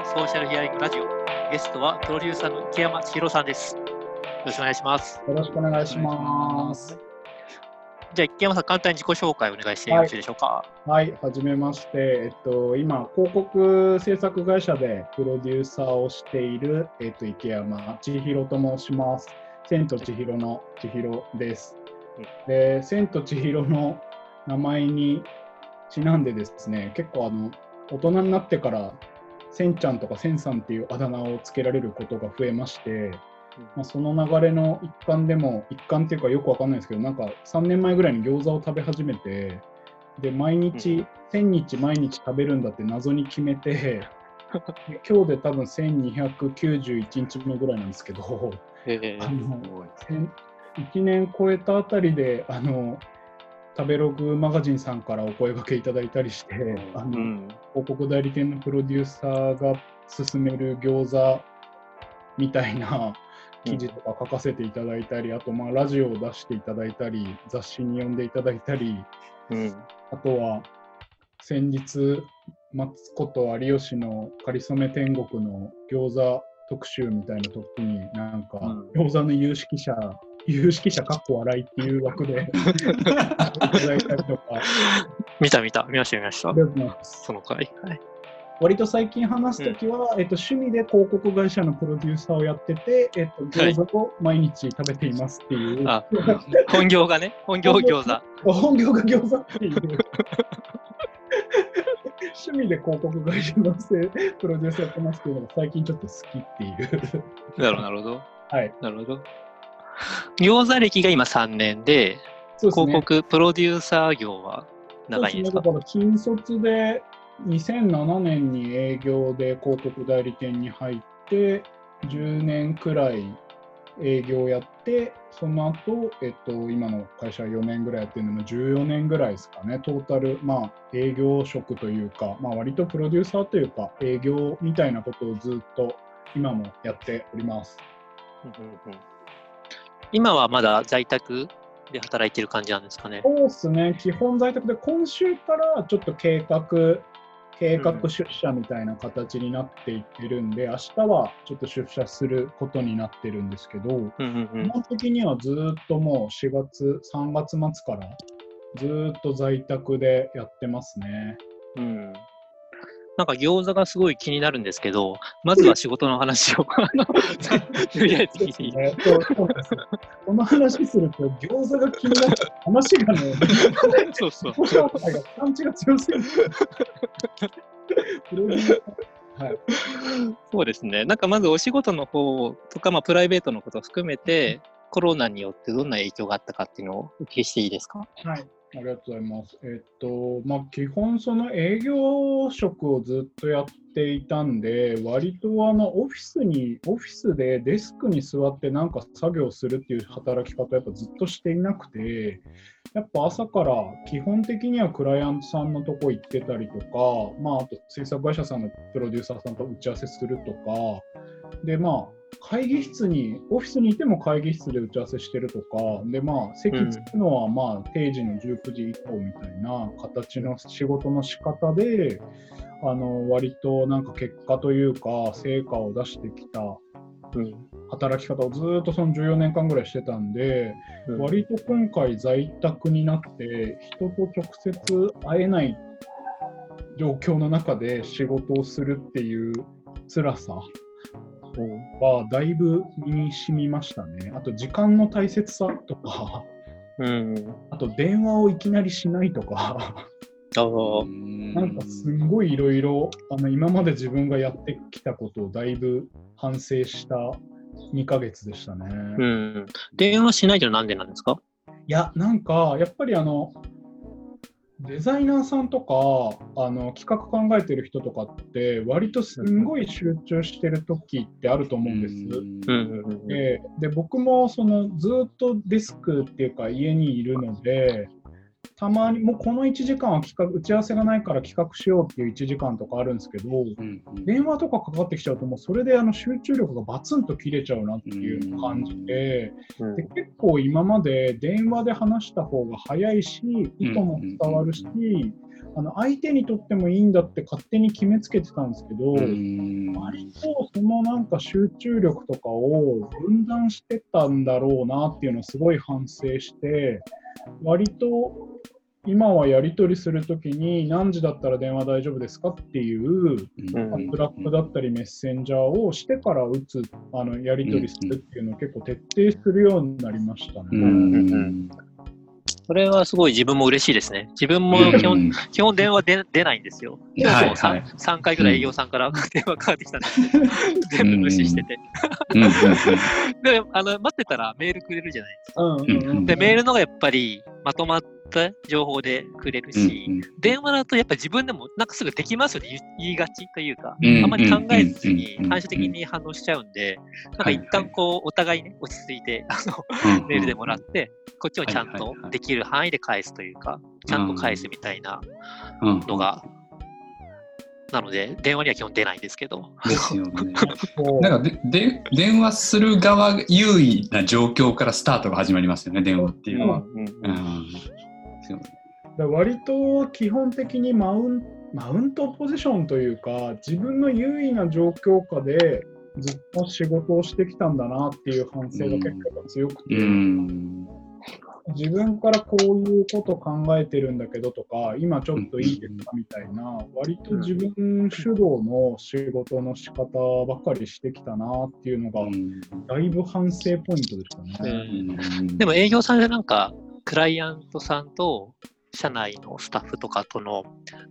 のソーシャルヒアリングラジオ。ゲストはプロデューサーの池山千尋さんです。よろしくお願いします。よろしくお願いします。じゃあ池山さん、簡単に自己紹介お願いしてよろしいでしょうか？はい、はじめまして。えっと、今、広告制作会社でプロデューサーをしている、えっと、池山千尋と申します。千と千尋の千尋です。で、千と千尋の名前にちなんでですね、結構あの、大人になってから、千ちゃんとか千さんっていうあだ名をつけられることが増えまして、まあ、その流れの一環でも、一環っていうかよくわかんないですけど、なんか3年前ぐらいに餃子を食べ始めて、で、毎日、1000日毎日食べるんだって謎に決めて、で今日で多分1291日目ぐらいなんですけど、えあの1年超えたあたりで、あの、食べログマガジンさんからお声掛けいただいたりして、あのうん、広告代理店のプロデューサーが勧める餃子みたいな記事とか書かせていただいたり、あとまあラジオを出していただいたり、雑誌に読んでいただいたり、うん、あとは先日、マツコと有吉のかりそめ天国の餃子特集みたいな時に、なんか、うん。餃子の有識者、有識者かっこ笑いっていう枠で見た見た、見ました見ました。その回。はい、割と最近話すときは、えっと、趣味で広告会社のプロデューサーをやってて、えっと、餃子を毎日食べていますっていう、あ本業がね、本業餃子。本業が餃子っていう。趣味で広告会社のせプロデューサーやってますけど、最近ちょっと好きっていう。なるほど、なるほど。はい。なるほど。餃子歴が今3年で、ですね。広告プロデューサー業は長いんですか？ね。だから、新卒で2007年に営業で広告代理店に入って、10年くらい営業やって、その後、えっと、今の会社4年ぐらいやってるのも14年ぐらいですかね、トータル、まあ、営業職というか、まあ、割とプロデューサーというか、営業みたいなことをずっと今もやっております。うんうんうん今はまだ在宅で働いてる感じなんですかね。そうですね、基本在宅で、今週からちょっと計画、計画出社みたいな形になっていってるんで、明日はちょっと出社することになってるんですけど、うんうんうん基本的にはずっともう4月、3月末からずっと在宅でやってますね。うんなんか餃子がすごい気になるんですけど、まずは仕事の話を、あの、とりあえず聞いていいこの話すると、餃子が気になって話がね、そうそう。自己紹介が強すぎる。そうですね。なんかまずお仕事の方とか、まあ、プライベートのことを含めて、コロナによってどんな影響があったかっていうのをお聞きしていいですか？はい、ありがとうございます。えっと、まあ、基本、その営業職をずっとやっていたんで、割とあのオフィスに、オフィスでデスクに座ってなんか作業するっていう働き方、やっぱずっとしていなくて、やっぱ朝から基本的にはクライアントさんのとこ行ってたりとか、まあ、あと制作会社さんのプロデューサーさんと打ち合わせするとか、で、まあ、会議室に、オフィスにいても会議室で打ち合わせしてるとか、で、まあ、席つくのは、まあ、定時の19時以降みたいな形の仕事の仕方で、あの、割となんか結果というか、成果を出してきたうん。働き方をずーっとその14年間ぐらいしてたんで、割と今回在宅になって、人と直接会えない状況の中で仕事をするっていう辛さはだいぶ身に染みましたね。あと時間の大切さとか、うん。あと電話をいきなりしないとか、ああ。なんかすんごいいろいろあの今まで自分がやってきたことをだいぶ反省した2ヶ月でしたね。うん。電話しないのはなんでなんですか？いや、なんか、やっぱりあの、デザイナーさんとか、あの企画考えてる人とかって、割とすんごい集中してる時ってあると思うんです。でで僕もそのずっとデスクっていうか家にいるので、たまにもうこの1時間は企画打ち合わせがないから企画しようっていう1時間とかあるんですけど、電話とかかかってきちゃうと、もうそれであの集中力がバツンと切れちゃうなっていう感じで、うん。で結構今まで電話で話した方が早いし、意図も伝わるし、あの相手にとってもいいんだって勝手に決めつけてたんですけど、うん割とそのなんか集中力とかを分断してたんだろうなっていうのをすごい反省して、割と今はやり取りするときに何時だったら電話大丈夫ですかっていううん。 Slack だったりメッセンジャーをしてから打つ、あのやり取りするっていうのを結構徹底するようになりましたね。うんそれはすごい自分も嬉しいですね。自分も基本、うん。基本電話出出ないんですよ。はいもう 3, はい。3回ぐらい営業さんから電話かかってきたんです。けど、全部無視してて。で、あの、待ってたらメールくれるじゃないですか。うんうんうん。で、メールのがやっぱりまとまった情報でくれるし、電話だとやっぱ自分でもなんかすぐできますよね、言い言いがちというか、うんあんまり考えずにうん反射的に反応しちゃうんで、なんか一旦こう、お互いね、落ち着いて、あの、メールでもらって、こっちもちゃんとできる範囲で返すというか、ちゃんと返すみたいなうんのが、なので、電話には基本出ないんですけど、ですよね。なんかでで電話する側が優位な状況からスタートが始まりますよね、電話っていうのは。うん。うんですよね。だ割と基本的にマウンマウントポジションというか自分の優位な状況下でずっと仕事をしてきたんだなっていう反省が結構強くて、うん。自分からこういうこと考えてるんだけどとか今ちょっといいですかみたいな割と自分主導の仕事の仕方ばっかりしてきたなっていうのがだいぶ反省ポイントでしたね。でも営業さんでなんか、クライアントさんと社内のスタッフとかとの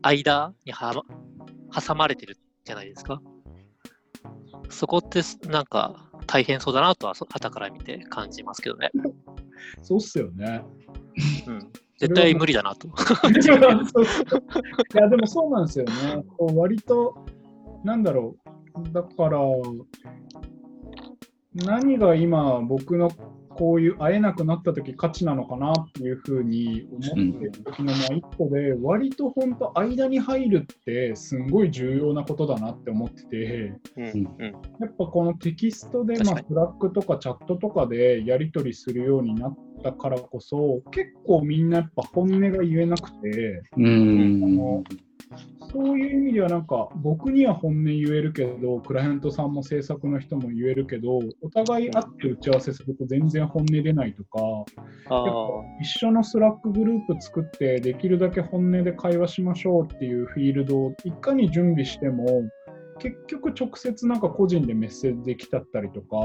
間には挟まれてるじゃないですか。そこってなんか大変そうだなとは、そ傍から見て感じますけどね。そうっすよね。うん、絶対無理だなと。いやでもそうなんですよね。割と、なんだろう、だから、何が今、僕のこういう会えなくなった時価値なのかなっていうふうに思ってる時のまあ一個で、割と本当、間に入るってすんごい重要なことだなって思ってて、うんうん。やっぱこのテキストで、まあ、ラックとかチャットとかでやり取りするようになったからこそ、結構みんなやっぱ本音が言えなくて、うんそういう意味ではなんか僕には本音言えるけど、クライアントさんも制作の人も言えるけど、お互い会って打ち合わせすると全然本音出ないとか、一緒の Slack グループ作ってできるだけ本音で会話しましょうっていうフィールドをいかに準備しても結局直接なんか個人でメッセージできたったりとか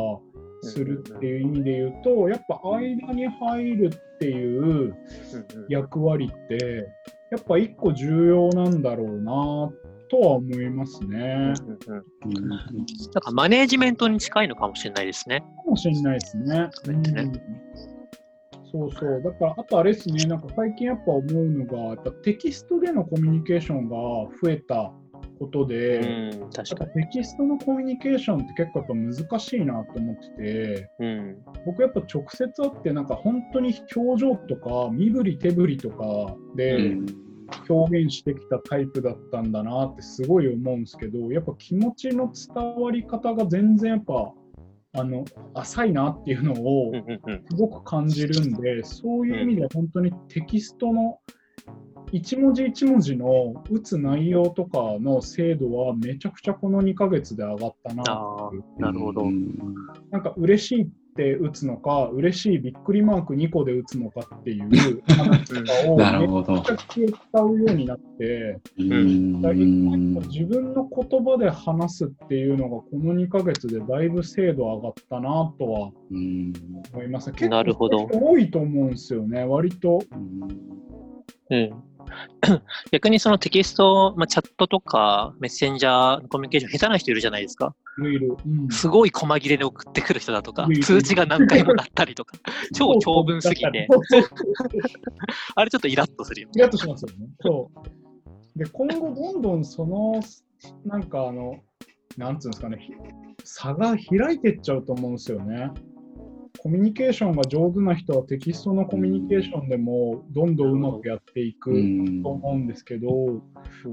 するっていう意味で言うとやっぱ間に入るっていう役割ってやっぱ一個重要なんだろうなとは思いますね。うんうんなんかマネージメントに近いのかもしれないですね。かもしれないですね。そうですねうんそうそう。だから、あとあれですね、なんか最近やっぱ思うのが、やっぱテキストでのコミュニケーションが増えたことで、うん、確やかテキストのコミュニケーションって結構やっぱ難しいなと思ってて、に。うん。僕やっぱ直接会ってなんか本当に表情とか身振り手振りとかで表現してきたタイプだったんだなってすごい思うんですけど、やっぱ気持ちの伝わり方が全然やっぱあの浅いなっていうのをうんうんうん。すごく感じるんで、そういう意味では本当にテキストの一文字一文字の打つ内容とかの精度はめちゃくちゃこの2ヶ月で上がったななるほど。なんか嬉しいって打つのか、嬉しいびっくりマーク2個で打つのかっていう 話とかをなるほどめちゃくちゃ使うようになって、自分の言葉で話すっていうのがこの2ヶ月でだいぶ精度上がったなとはうん思います。結構なるほど多いと思うんですよね、割と。うん。逆にそのテキスト、まあ、チャットとかメッセンジャーのコミュニケーション下手な人いるじゃないですか。うんすごい細切れで送ってくる人だとか通知が何回も鳴ったりとか、超長文すぎて、あれちょっとイラッとするよね。イラッとしますよね。そう。で、今後どんどんその、なんかあの、なんつうんですかね、ひ差が開いてっちゃうと思うんですよね。コミュニケーションが上手な人はテキストのコミュニケーションでもどんどんうまくやっていくと思うんですけど、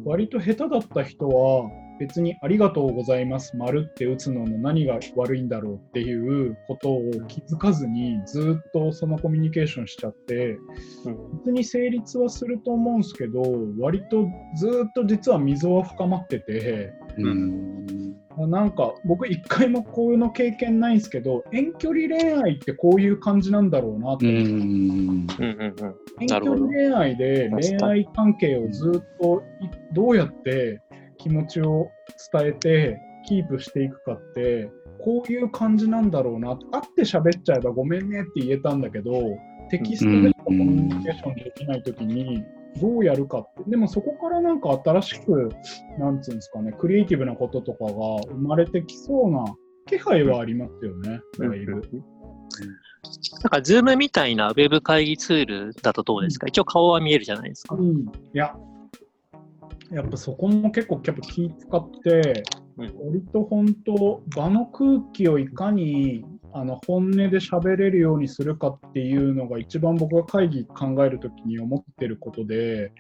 割と下手だった人は別にありがとうございます、丸って打つのの何が悪いんだろうっていうことを気づかずに、ずっとそのコミュニケーションしちゃって、うん別に成立はすると思うんですけど、割とずっと実は溝は深まってて、うん。なんか僕一回もこういうの経験ないんですけど、遠距離恋愛ってこういう感じなんだろうなって、うん。うんうんうん。遠距離恋愛で恋愛関係をずっといどうやって気持ちを伝えてキープしていくかってこういう感じなんだろうな会って喋っちゃえばごめんねって言えたんだけどテキストでコミュニケーションできないときにどうやるかって。でもそこからなんか新しくなんつうんですかねクリエイティブなこととかが生まれてきそうな気配はありますよね、だいぶ。なんか、ズームみたいなウェブ会議ツールだとどうですか、一応顔は見えるじゃないですか。うん、いや、やっぱそこも結構やっぱ気使って、うん。割と本当、場の空気をいかにあの本音で喋れるようにするかっていうのが一番僕が会議考えるときに思ってることで、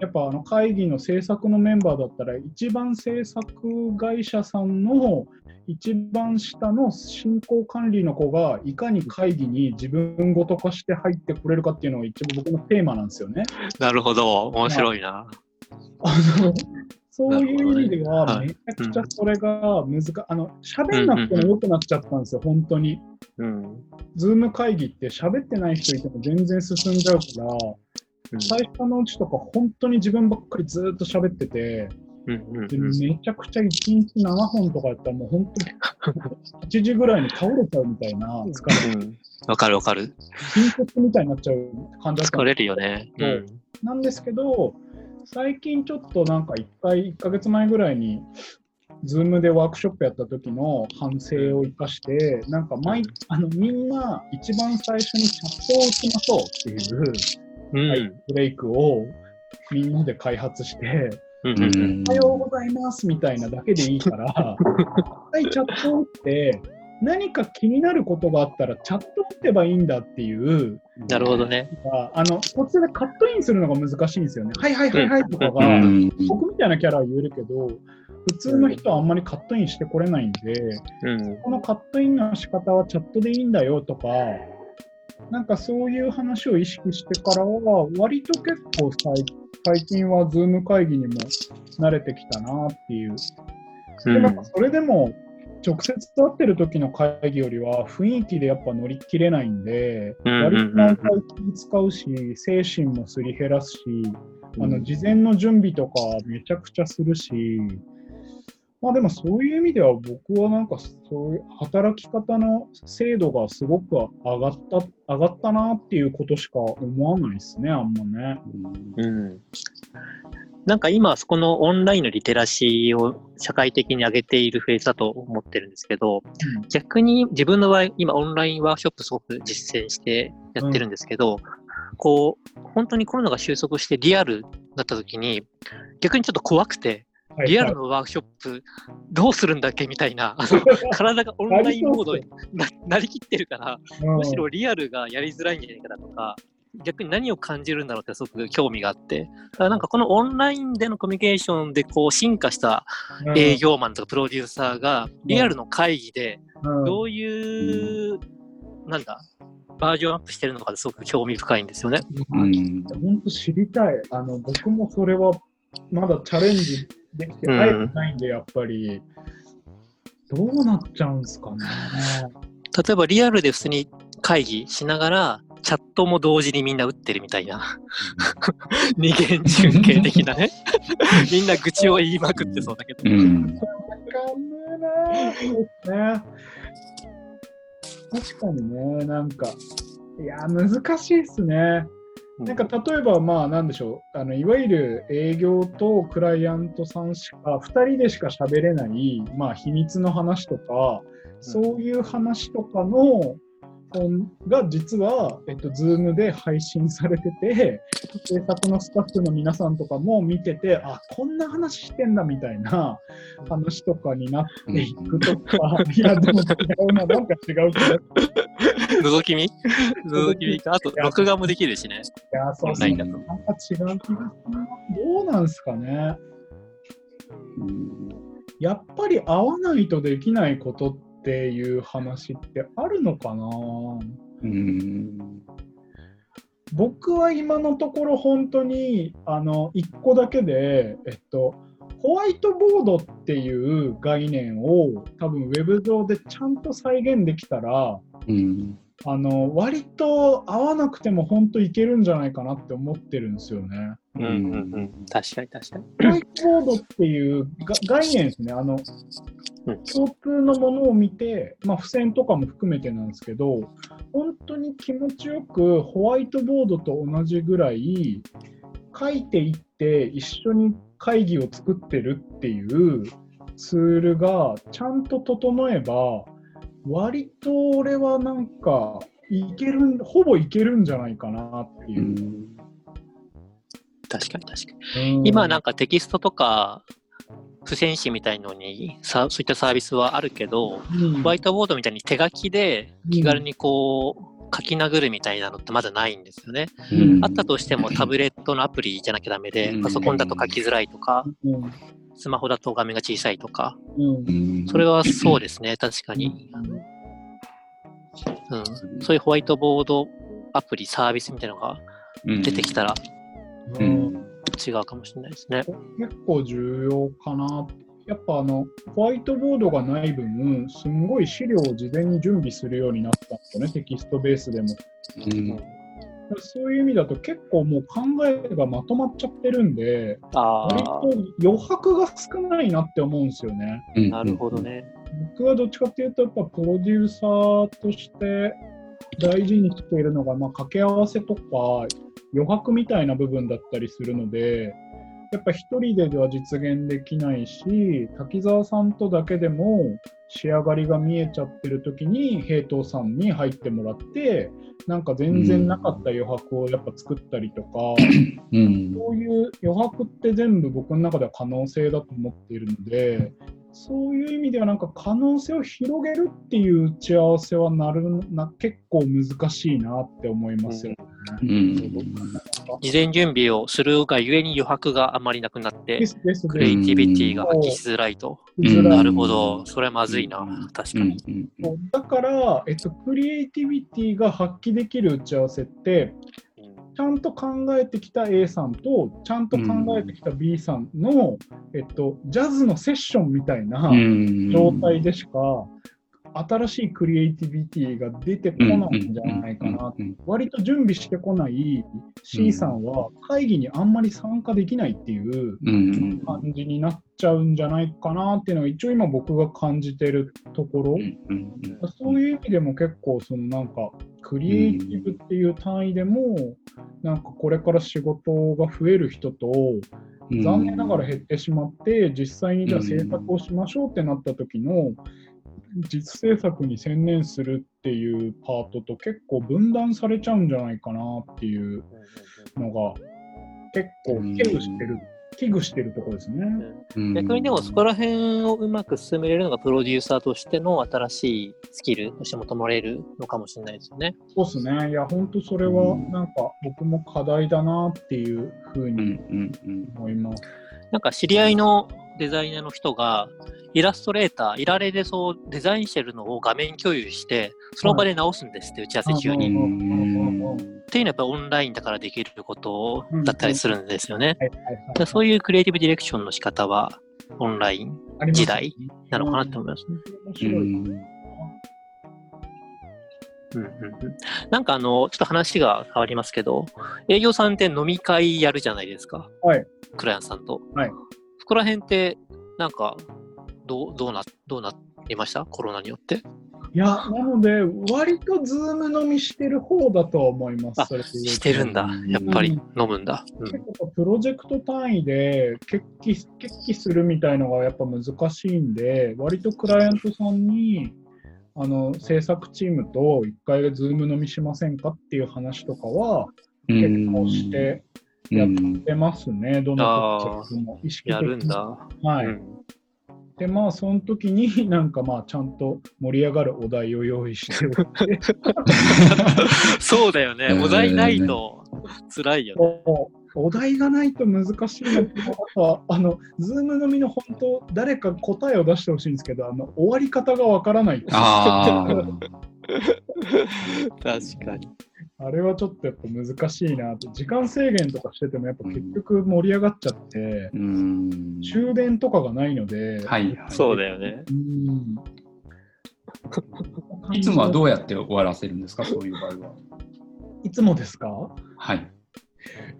やっぱあの会議の制作のメンバーだったら、一番制作会社さんの一番下の進行管理の子がいかに会議に自分ごと化して入ってくれるかっていうのが一番僕のテーマなんですよね。なるほど、面白いな。あのそういう意味では、めちゃくちゃそれが難か、あの喋んなくても良くなっちゃったんですよ、本当に。うん。ズーム会議って喋ってない人いても全然進んじゃうから、最初のうちとか本当に自分ばっかりずーっと喋ってて、うんうんでうんめちゃくちゃ1日7本とかやったらもう本当に8時ぐらいに倒れちゃうみたいな疲れ、うんわかるわかる。貧血みたいになっちゃう感じだった疲れるよね。うん。なんですけど、最近ちょっとなんか1回、1ヶ月前ぐらいに、 Zoom でワークショップやった時の反省を生かして、なんか毎あのみんな一番最初にチャットを打ちましょうっていう、ブレイクをみんなで開発して、うん。うん。うんおはようございますみたいなだけでいいから、はい、チャットを打って、何か気になることがあったらチャット打てばいいんだっていう、なるほどね。があの途中でカットインするのが難しいんですよね。はいはいはいはいとかうが、ん。僕みたいなキャラは言えるけど、普通の人はあんまりカットインしてこれないんで、うん。このカットインの仕方はチャットでいいんだよとか、なんかそういう話を意識してからは、割と結構最最近はズーム会議にも慣れてきたなっていう。でなんかそれでも直接会ってる時の会議よりは雰囲気でやっぱ乗り切れないんで、割と何回気使うし、精神もすり減らすし、あの事前の準備とかめちゃくちゃするし、まあでもそういう意味では僕はなんかそういう働き方の精度がすごく上がった、上がったなっていうことしか思わないですね、あんまね。うん。なんか今、そこのオンラインのリテラシーを社会的に上げているフェーズだと思ってるんですけど、逆に自分の場合、今オンラインワークショップすごく実践してやってるんですけど、こう、本当にコロナが収束してリアルだった時に、逆にちょっと怖くて、はいリアルのワークショップどうするんだっけみたいな、あの 体がオンラインモードにななりきってるから、うんむしろリアルがやりづらいんじゃないかなとか、逆に何を感じるんだろうってすごく興味があって、だからなんかこのオンラインでのコミュニケーションでこう進化した営業マンとかプロデューサーがリアルの会議でうんどういう、なんだ、バージョンアップしてるのかですごく興味深いんですよね。うん。本当知りたい。あの僕もそれはまだチャレンジできてないんで、やっぱり。どうなっちゃうんですかね。例えばリアルで普通に会議しながら、チャットも同時にみんな打ってるみたいな。二元中継的なね。みんな愚痴を言いまくってそうだけど。うん。わかんねえなそうですね。確かにね、なんか、いや、難しいっすね。なんか例えば、まあ、なんでしょうあの、いわゆる営業とクライアントさんしか、2人でしか喋れない、まあ、秘密の話とか、そういう話とかの本が実は、えっと、Zoom で配信されてて、制作のスタッフの皆さんとかも見てて、あこんな話してんだみたいな話とかになっていくとか、いや、でも違うな、なんか違うけど、い覗き見？覗き見？か。あと、録画もできるしね。や、そうそう、なんか違う気がするな。どうなんすかね。やっぱり会わないとできないことっていう話ってあるのかな？うん。僕は今のところ本当にあの1個だけで、えっと、ホワイトボードっていう概念を多分ウェブ上でちゃんと再現できたらうん。あの割と合わなくても本当いけるんじゃないかなって思ってるんですよね。うんうんうん。確かに確かに。ホワイトボードっていうが概念ですね。あのうん共通のものを見て、まあ、付箋とかも含めてなんですけど、本当に気持ちよくホワイトボードと同じぐらい書いていって一緒に会議を作ってるっていうツールがちゃんと整えば、割と俺はなんかいけるん、ほぼいけるんじゃないかなっていう。確かに確かに。うん今なんかテキストとか、付箋紙みたいのにさそういったサービスはあるけど、うん。ホワイトボードみたいに手書きで気軽にこう書き殴るみたいなのってまだないんですよね。うん。あったとしても タブレットのアプリじゃなきゃダメでう、ん。パソコンだと書きづらいとか、うん。スマホだと画面が小さいとか、うん。うん。それはそうですね、確かに。うん、そういうホワイトボードアプリ、サービスみたいなのが出てきたらううんん違うかもしれないですね。結構重要かな。やっぱあのホワイトボードがない分、すんごい資料を事前に準備するようになったんですよね、テキストベースでも。うんそういう意味だと結構もう考えがまとまっちゃってるんで、割ああ、と余白が少ないなって思うんですよね。うんなるほどね。僕はどっちかっていうと、やっぱプロデューサーとして大事にしているのが、まあ、掛け合わせとか余白みたいな部分だったりするので、やっぱ一人では実現できないし、滝沢さんとだけでも仕上がりが見えちゃってる時に平等さんに入ってもらって、なんか全然なかった余白をやっぱ作ったりとか、うん。そういう余白って全部僕の中では可能性だと思っているので、そういう意味ではなんか可能性を広げるっていう打ち合わせはなるな結構難しいなって思いますよね。うん。事前準備をするがゆえに余白があまりなくなってで、すです。クリエイティビティがうん。発揮しづらいと。うん。なるほど。それはまずいな。確かに。だから、えっと、クリエイティビティが発揮できる打ち合わせって、ちゃんと考えてきた A さんと、ちゃんと考えてきた B さんの、えっと、ジャズのセッションみたいな状態でしか、新しいクリエイティビティが出てこないんじゃないかな。割と準備してこない C さんは会議にあんまり参加できないっていう感じになっちゃうんじゃないかなっていうのが一応今僕が感じてるところ。そういう意味でも結構そのなんかクリエイティブっていう単位でもなんかこれから仕事が増える人と残念ながら減ってしまって実際にじゃあ制作をしましょうってなった時の実制作に専念するっていうパートと結構分断されちゃうんじゃないかなっていうのが結構危惧してる、危惧してるところですね。逆にでもそこら辺をうまく進めれるのがプロデューサーとしての新しいスキルとして求められるのかもしれないですよね。そうですね。いや、本当それはなんか僕も課題だなっていうふうに思います。なんか知り合いのデザイナーの人がイラストレーター、イラレでそうデザインしてるのを画面共有して、その場で直すんですって、打ち合わせ中に。っていうのはやっぱオンラインだからできることだったりするんですよね。そういうクリエイティブディレクションの仕方はオンライン時代なのかなって思いますね。面白い。うんうんうん、なんかあの、ちょっと話が変わりますけど、営業さんって飲み会やるじゃないですか。はい。クライアントさんと。はい。そこら辺って、なんか、どう、どうな、どうなりました？コロナによって？いや、なので、割とズーム飲みしてる方だとは思います。あそれしてるんだ。やっぱり飲むんだ。うん結構プロジェクト単位で決起決起するみたいのがやっぱ難しいんで、割とクライアントさんにあの制作チームと一回 Zoom 飲みしませんかっていう話とかは結構してやってますね、どのプロジェクトも意識的やるんだ。はい。うんで、まあ、その時になんかまあ、ちゃんと盛り上がるお題を用意しておいて そうだよね。お題ないと辛いよね。お題がないと難しいのと、あの、 Zoom 飲みの本当、誰か答えを出してほしいんですけど、あの、終わり方がわからない。ああ。確かに。あれはちょっとやっぱ難しいなって、時間制限とかしててもやっぱ結局盛り上がっちゃって、うん。終電とかがないので、はいはい。そうだよね。うんいつもはどうやって終わらせるんですか、そういう場合は。いつもですか？はい。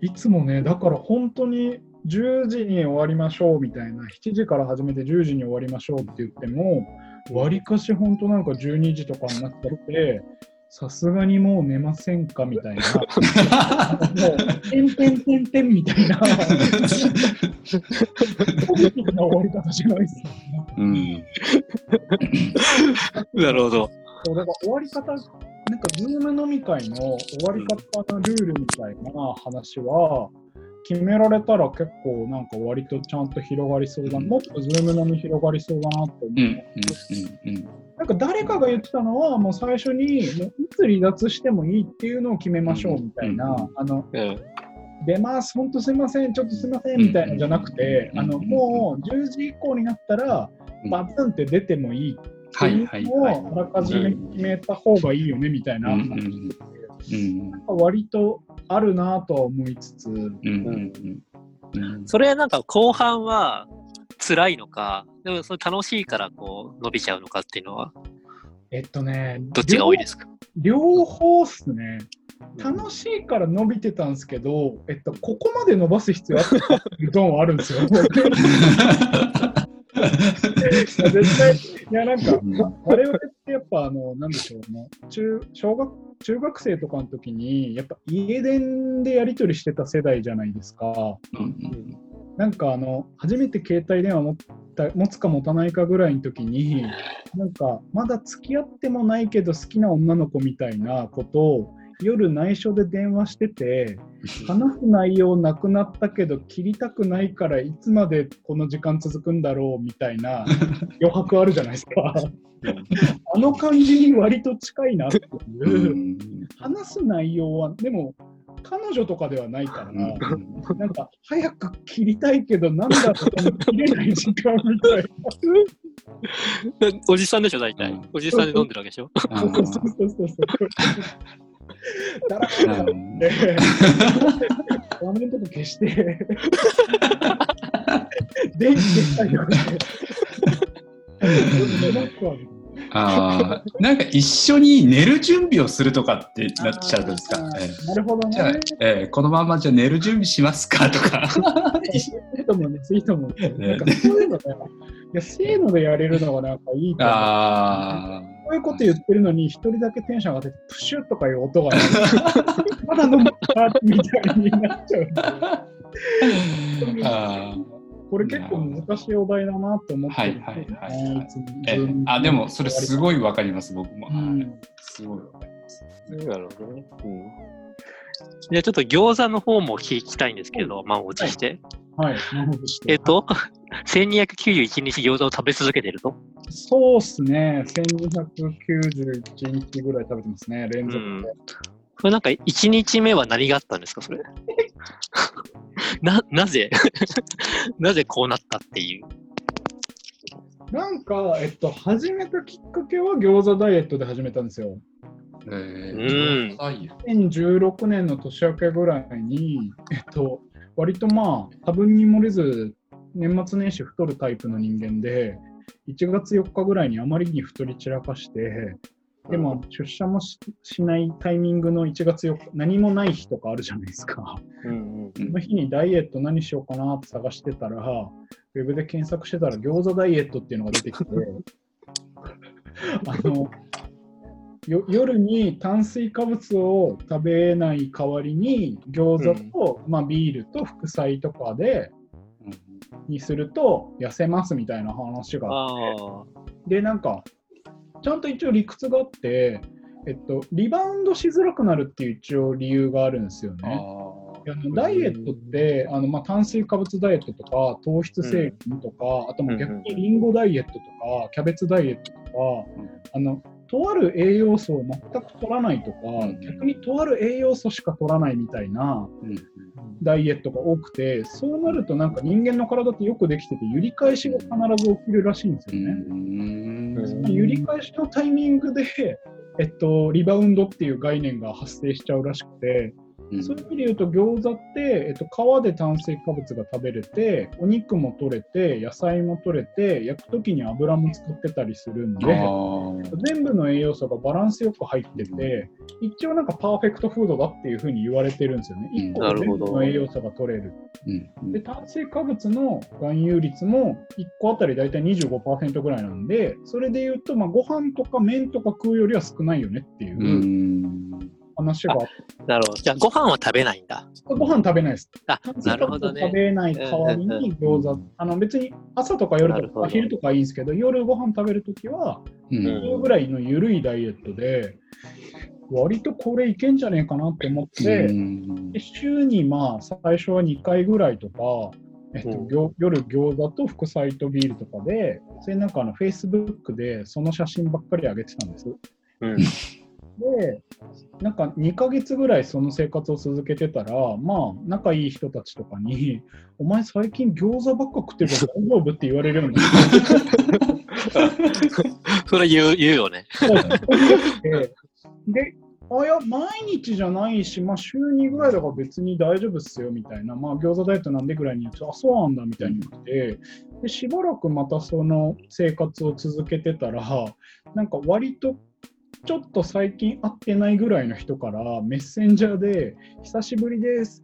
いつもね、だから本当に10時に終わりましょうみたいな、7時から始めて10時に終わりましょうって言っても、わりかし本当なんか12時とかになっちゃって、さすがにもう寝ませんかみたいな、もう、てんてんてんてんみたいな、ポジティブな終わり方じゃないですよね。うん。なるほど。そうだから終わり方、なんか、 Zoom 飲み会の終わり方のルールみたいな話は、決められたら結構なんか割とちゃんと広がりそうだ、うんもっと Zoom 飲み広がりそうだなって思う。うん。うん。うん。なんか誰かが言ってたのは、もう最初に、もういつ離脱してもいいっていうのを決めましょうみたいな、うんあの、うん。出ます、本当すいません、ちょっとすいませんみたいなのじゃなくて、あの、もう10時以降になったら、バツンって出てもいいってはいはいあらかじめ決めた方がいいよねみたいな。うん話うん。なんか割とあるなとは思いつつ、うんうんうん。それなんか後半は辛いのか、でもそれ楽しいからこう伸びちゃうのかっていうのは、えっとね、どっちが多いですか？両両方っすね。楽しいから伸びてたんですけど、えっと、ここまで伸ばす必要あったかっていうドンはあるんですよ。絶対、いやなんか、我々ってやっぱ、あの、なんでしょうね、中小学中学生とかの時に、やっぱ家電でやり取りしてた世代じゃないですか。うん。なんかあの、初めて携帯電話持った持つか持たないかぐらいの時に、なんか、まだ付き合ってもないけど好きな女の子みたいなことを、夜内緒で電話してて、話す内容なくなったけど、切りたくないからいつまでこの時間続くんだろうみたいな 余白あるじゃないですか。あの感じに割と近いなってういう。ん話す内容は、でも、彼女とかではないから、なんか、早く切りたいけど、なんだろう、切れない時間みたいな。おじさんでしょ、大体うん。おじさんで飲んでるわけでしょ。そうそうそうそう。だらだらーって、画面とか消して、電気消したりとかして。あーなんか一緒に寝る準備をするとかってなっちゃうんですかええなるほどじゃあね。、えーこのままじゃあ寝る準備しますかとか。いいと思うね、いいと思う。なんかそういうのね、いや、せーのでやれるのがなんかいいと思う。あこういうこと言ってるのに、一人だけテンション上がって、プシュッとかいう音が、まだ飲むかみたいになっちゃう。ーあー。これ結構難しいお題だなって思ってる、はいはいはいはいえズームあでもそれすごいわかります僕も、うんすごいわかりますなるほどね。うん。じゃあちょっと餃子の方も聞きたいんですけど、満を持して。はい。なるほどえっと、1291日餃子を食べ続けてると？そうっすね。1291日ぐらい食べてますね、連続うんで。これなんか1日目は何があったんですか、それ？な、なぜ？なぜこうなったっていう？なんか、えっと、始めたきっかけは餃子ダイエットで始めたんですよ。えうんはいよ2016年の年明けぐらいに、えっと、割とまあ、多分に漏れず、年末年始太るタイプの人間で、1月4日ぐらいにあまりに太り散らかして、でも出社もししないタイミングの1月4日、何もない日とかあるじゃないですか。うんうん。その日にダイエット何しようかなって探してたら、ウェブで検索してたら餃子ダイエットっていうのが出てきて、あのよ夜に炭水化物を食べない代わりに餃子と、まあ、ビールと副菜とかでにすると痩せますみたいな話があって。でなんかちゃんと一応理屈があって、えっと、リバウンドしづらくなるっていう一応理由があるんですよあね。あのダイエットってあの、まあ、炭水化物ダイエットとか糖質制限とか、あともう逆にリンゴダイエットとかキャベツダイエットとか、あのとある栄養素を全く取らないとか、うん。逆にとある栄養素しか取らないみたいなうん。ダイエットが多くて、そうなるとなんか人間の体ってよくできてて、揺り返しが必ず起きるらしいんですよね。その揺り返しのタイミングで、えっと、リバウンドっていう概念が発生しちゃうらしくて、そういう意味で言うと餃子って、えっと、皮で炭水化物が食べれてお肉も取れて野菜も取れて焼く時に油も使ってたりするんで全部の栄養素がバランスよく入ってて一応なんかパーフェクトフードだっていうふうに言われてるんですよね。1個で全部の栄養素が取れる。で炭水化物の含有率も1個あたり大体25%ぐらいなんでそれで言うとまあご飯とか麺とか食うよりは少ないよねっていう話が。なるほど。じゃあご飯は食べないんだ。ご飯食べないです。あ、なるほどね。食べない代わりに餃子、あの別に朝とか夜とか昼とかいいんですけど、夜ご飯食べるときは、うん昼ぐらいの緩いダイエットで、割とこれいけんじゃねえかなって思って、で週にまあ最初は2回ぐらいとか、えっと夜餃子と副菜とビールとかで、それなんかあの Facebook でその写真ばっかり上げてたんです。うん。で、なんか2ヶ月ぐらいその生活を続けてたら、まあ、仲いい人たちとかに、お前最近餃子ばっか食ってるから大丈夫って言われるようになって、それ言う言うよね。で、あ、いや、毎日じゃないし、まあ、週2ぐらいだから別に大丈夫っすよみたいな、まあ、餃子ダイエットなんでぐらいに言うと、あ、そうなんだみたいに言って、で、しばらくまたその生活を続けてたら、なんか割とちょっと最近会ってないぐらいの人からメッセンジャーで、久しぶりです。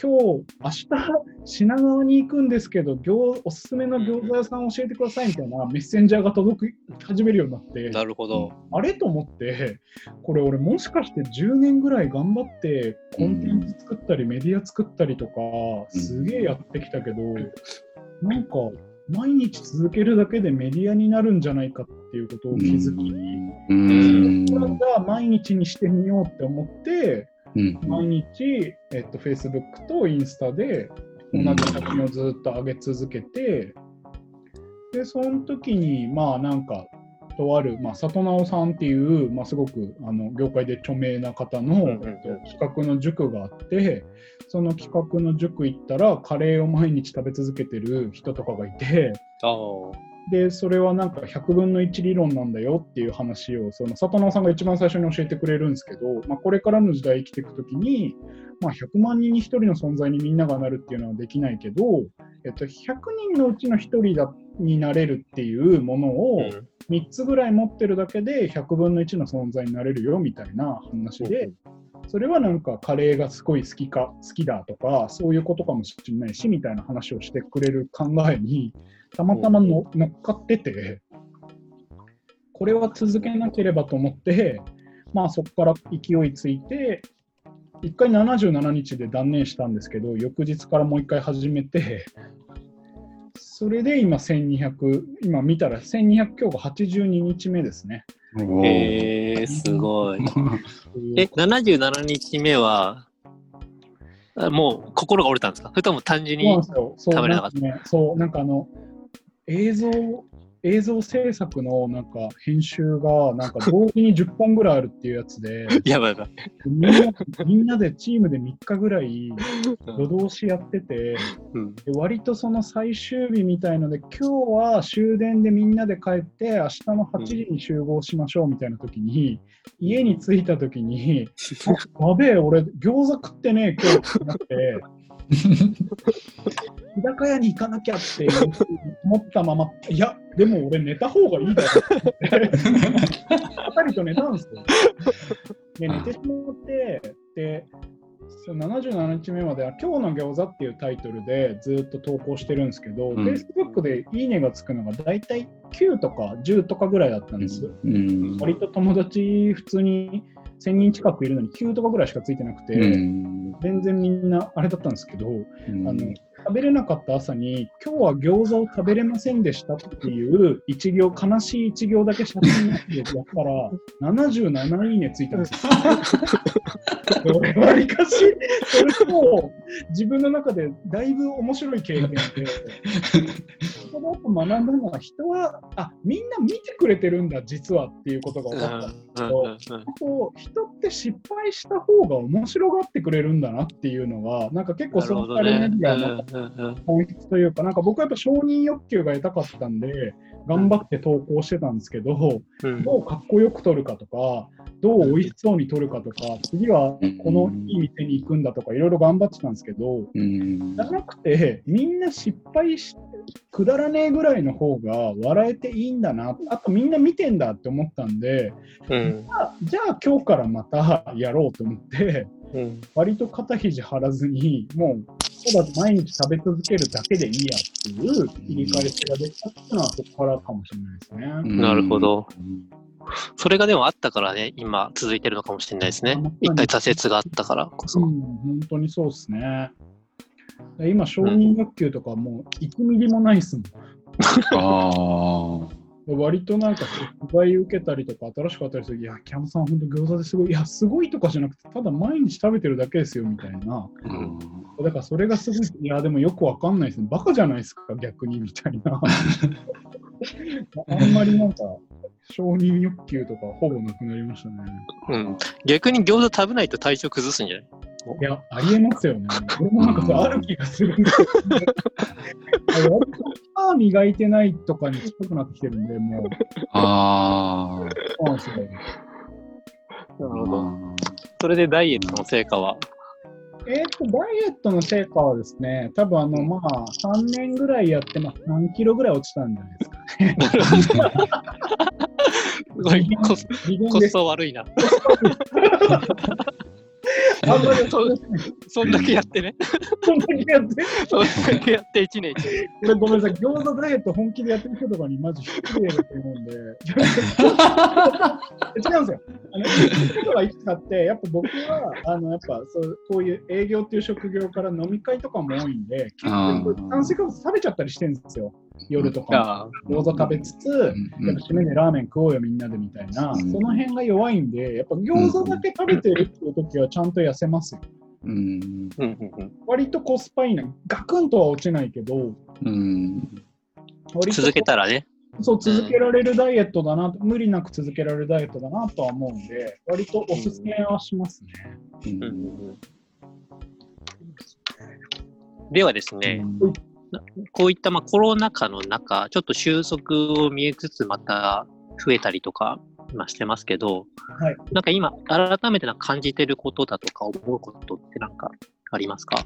今日、明日、品川に行くんですけど、餃おすすめの餃子屋さん教えてくださいみたいなメッセンジャーが届き始めるようになって、なるほど。あれと思って、これ俺もしかして10年ぐらい頑張ってコンテンツ作ったりメディア作ったりとか、すげえやってきたけど、なんか毎日続けるだけでメディアになるんじゃないかっていうことを気づき、うん。それが毎日にしてみようって思って、うん。毎日、えっと、Facebook とインスタで同じ写真をずっと上げ続けて、で、その時に、まあなんか、とある、まあ、里直さんっていう、まあ、すごくあの業界で著名な方の、えっと、企画の塾があって、その企画の塾行ったら、カレーを毎日食べ続けてる人とかがいて。で、それはなんか100分の1理論なんだよっていう話を、その里直さんが一番最初に教えてくれるんですけど、まあ、これからの時代生きていくときに、まあ、100万人に1人の存在にみんながなるっていうのはできないけど、えっと、100人のうちの1人だになれるっていうものをうん。3つぐらい持ってるだけで100分の1の存在になれるよみたいな話で、それはなんかカレーがすごい好きか好きだとかそういうことかもしれないしみたいな話をしてくれる考えにたまたまの乗っかっててこれは続けなければと思ってまあそこから勢いついて1回77日で断念したんですけど翌日からもう1回始めてそれで今1200今見たら1200今日が82日目ですね。へえ、すごい。え、77日目は、あもう心が折れたんですか？それとも単純に食べれなかった？んかね、そう、なんかあの、映像、映像制作のなんか編集が、なんか同時に10本ぐらいあるっていうやつで、やばいやばい。みんなみんなでチームで3日ぐらい夜通しやってて、うん。で割とその最終日みたいので、今日は終電でみんなで帰って、明日の8時に集合しましょうみたいな時に、家に着いた時に、あやべえ、俺、餃子食ってねえ、今日ってなって、日高屋に行かなきゃって思ったまま、いや、でも俺寝た方がいいだろ。って、二人と寝たんですよ。で、寝てしまって、で、その77日目までは今日の餃子っていうタイトルでずっと投稿してるんですけど、ん。Facebook でいいねがつくのが大体9とか10とかぐらいだったんです。うん。割と友達普通に1000人近くいるのに9とかぐらいしかついてなくて、うん。全然みんなあれだったんですけど、うん。あの食べれなかった朝に今日は餃子を食べれませんでしたっていう一行悲しい一行だけ写真でやったら 77いいねついたんですよ。わりかし、それと自分の中でだいぶ面白い経験で、そこでやっぱ学んだのは、人は、あみんな見てくれてるんだ、実はっていうことが分かったんですけど、あと人って失敗した方が面白がってくれるんだなっていうのが、なんか結構ソーシャルメディアの本質というか、なんか僕はやっぱ承認欲求が得たかったんで、頑張って投稿してたんですけど、うん、どうかっこよく撮るかとか、どう美味しそうに撮るかとか、次はこのいい店に行くんだとか、いろいろ頑張ってたんですけど、うん、じゃなくて、みんな失敗して、くだらねえぐらいの方が笑えていいんだな、あとみんな見てんだって思ったんで、うん、じゃあじゃあ今日からまたやろうと思って、うん、割と肩肘張らずに、もうただ毎日食べ続けるだけでいいやっていう切り返しができたっていうのはそこからかもしれないですね。なるほど。それがでもあったからね、今続いてるのかもしれないですね。一回挫折があったからこそ。うん、本当にそうですね。今、承認欲求とかもう1ミリもないですもん。ああ。割となんか取材受けたりとか新しかったりするいや、キャンさん本当餃子ですごい、いや、すごいとかじゃなくて、ただ毎日食べてるだけですよみたいな。うん、だからそれがすごい、いや、でもよくわかんないですね。バカじゃないですか、逆にみたいな。あんまりなんか、承認欲求とかほぼなくなりましたね。うん。逆に餃子食べないと体調崩すんじゃない？いや、ありえますよね。俺もなんかある気がするんですけど、歯磨いてないとかに近くなってきてるんで、もう。ああ。そうなんですよ。なるほど。それでダイエットの成果は？えっ、と、ダイエットの成果はですね、多分あの、まあ、3年ぐらいやって、まあ、3キロぐらい落ちたんじゃないですかね。すごいコスコスト悪いな。あんまりそそんだけやってね。そんだけやって。そんだけやって1年。これごめんなさい、餃子ダイエット本気でやってる人とかにマジ失礼だと思うんで。違うんですよ。あの、人がいつかって、やっぱ僕は、あの、やっぱそうこういう営業っていう職業から飲み会とかも多いんで、結構炭水化物食べちゃったりしてるんですよ。夜とか餃子食べつつ、やっぱ締めでラーメン食おうよみんなでみたいな、その辺が弱いんで、やっぱ餃子だけ食べてるっていう時はちゃんと痩せますよ。うん、割とコスパいいな。ガクンとは落ちないけど、うん、続けたらね。そう、続けられるダイエットだな、無理なく続けられるダイエットだなとは思うんで、割とおすすめはしますね。うん、ではですね、こういったまあコロナ禍の中、ちょっと収束を見えつつ、また増えたりとか、まあ、してますけど、はい、なんか今、改めてな感じてることだとか、思うことってなんかありますか？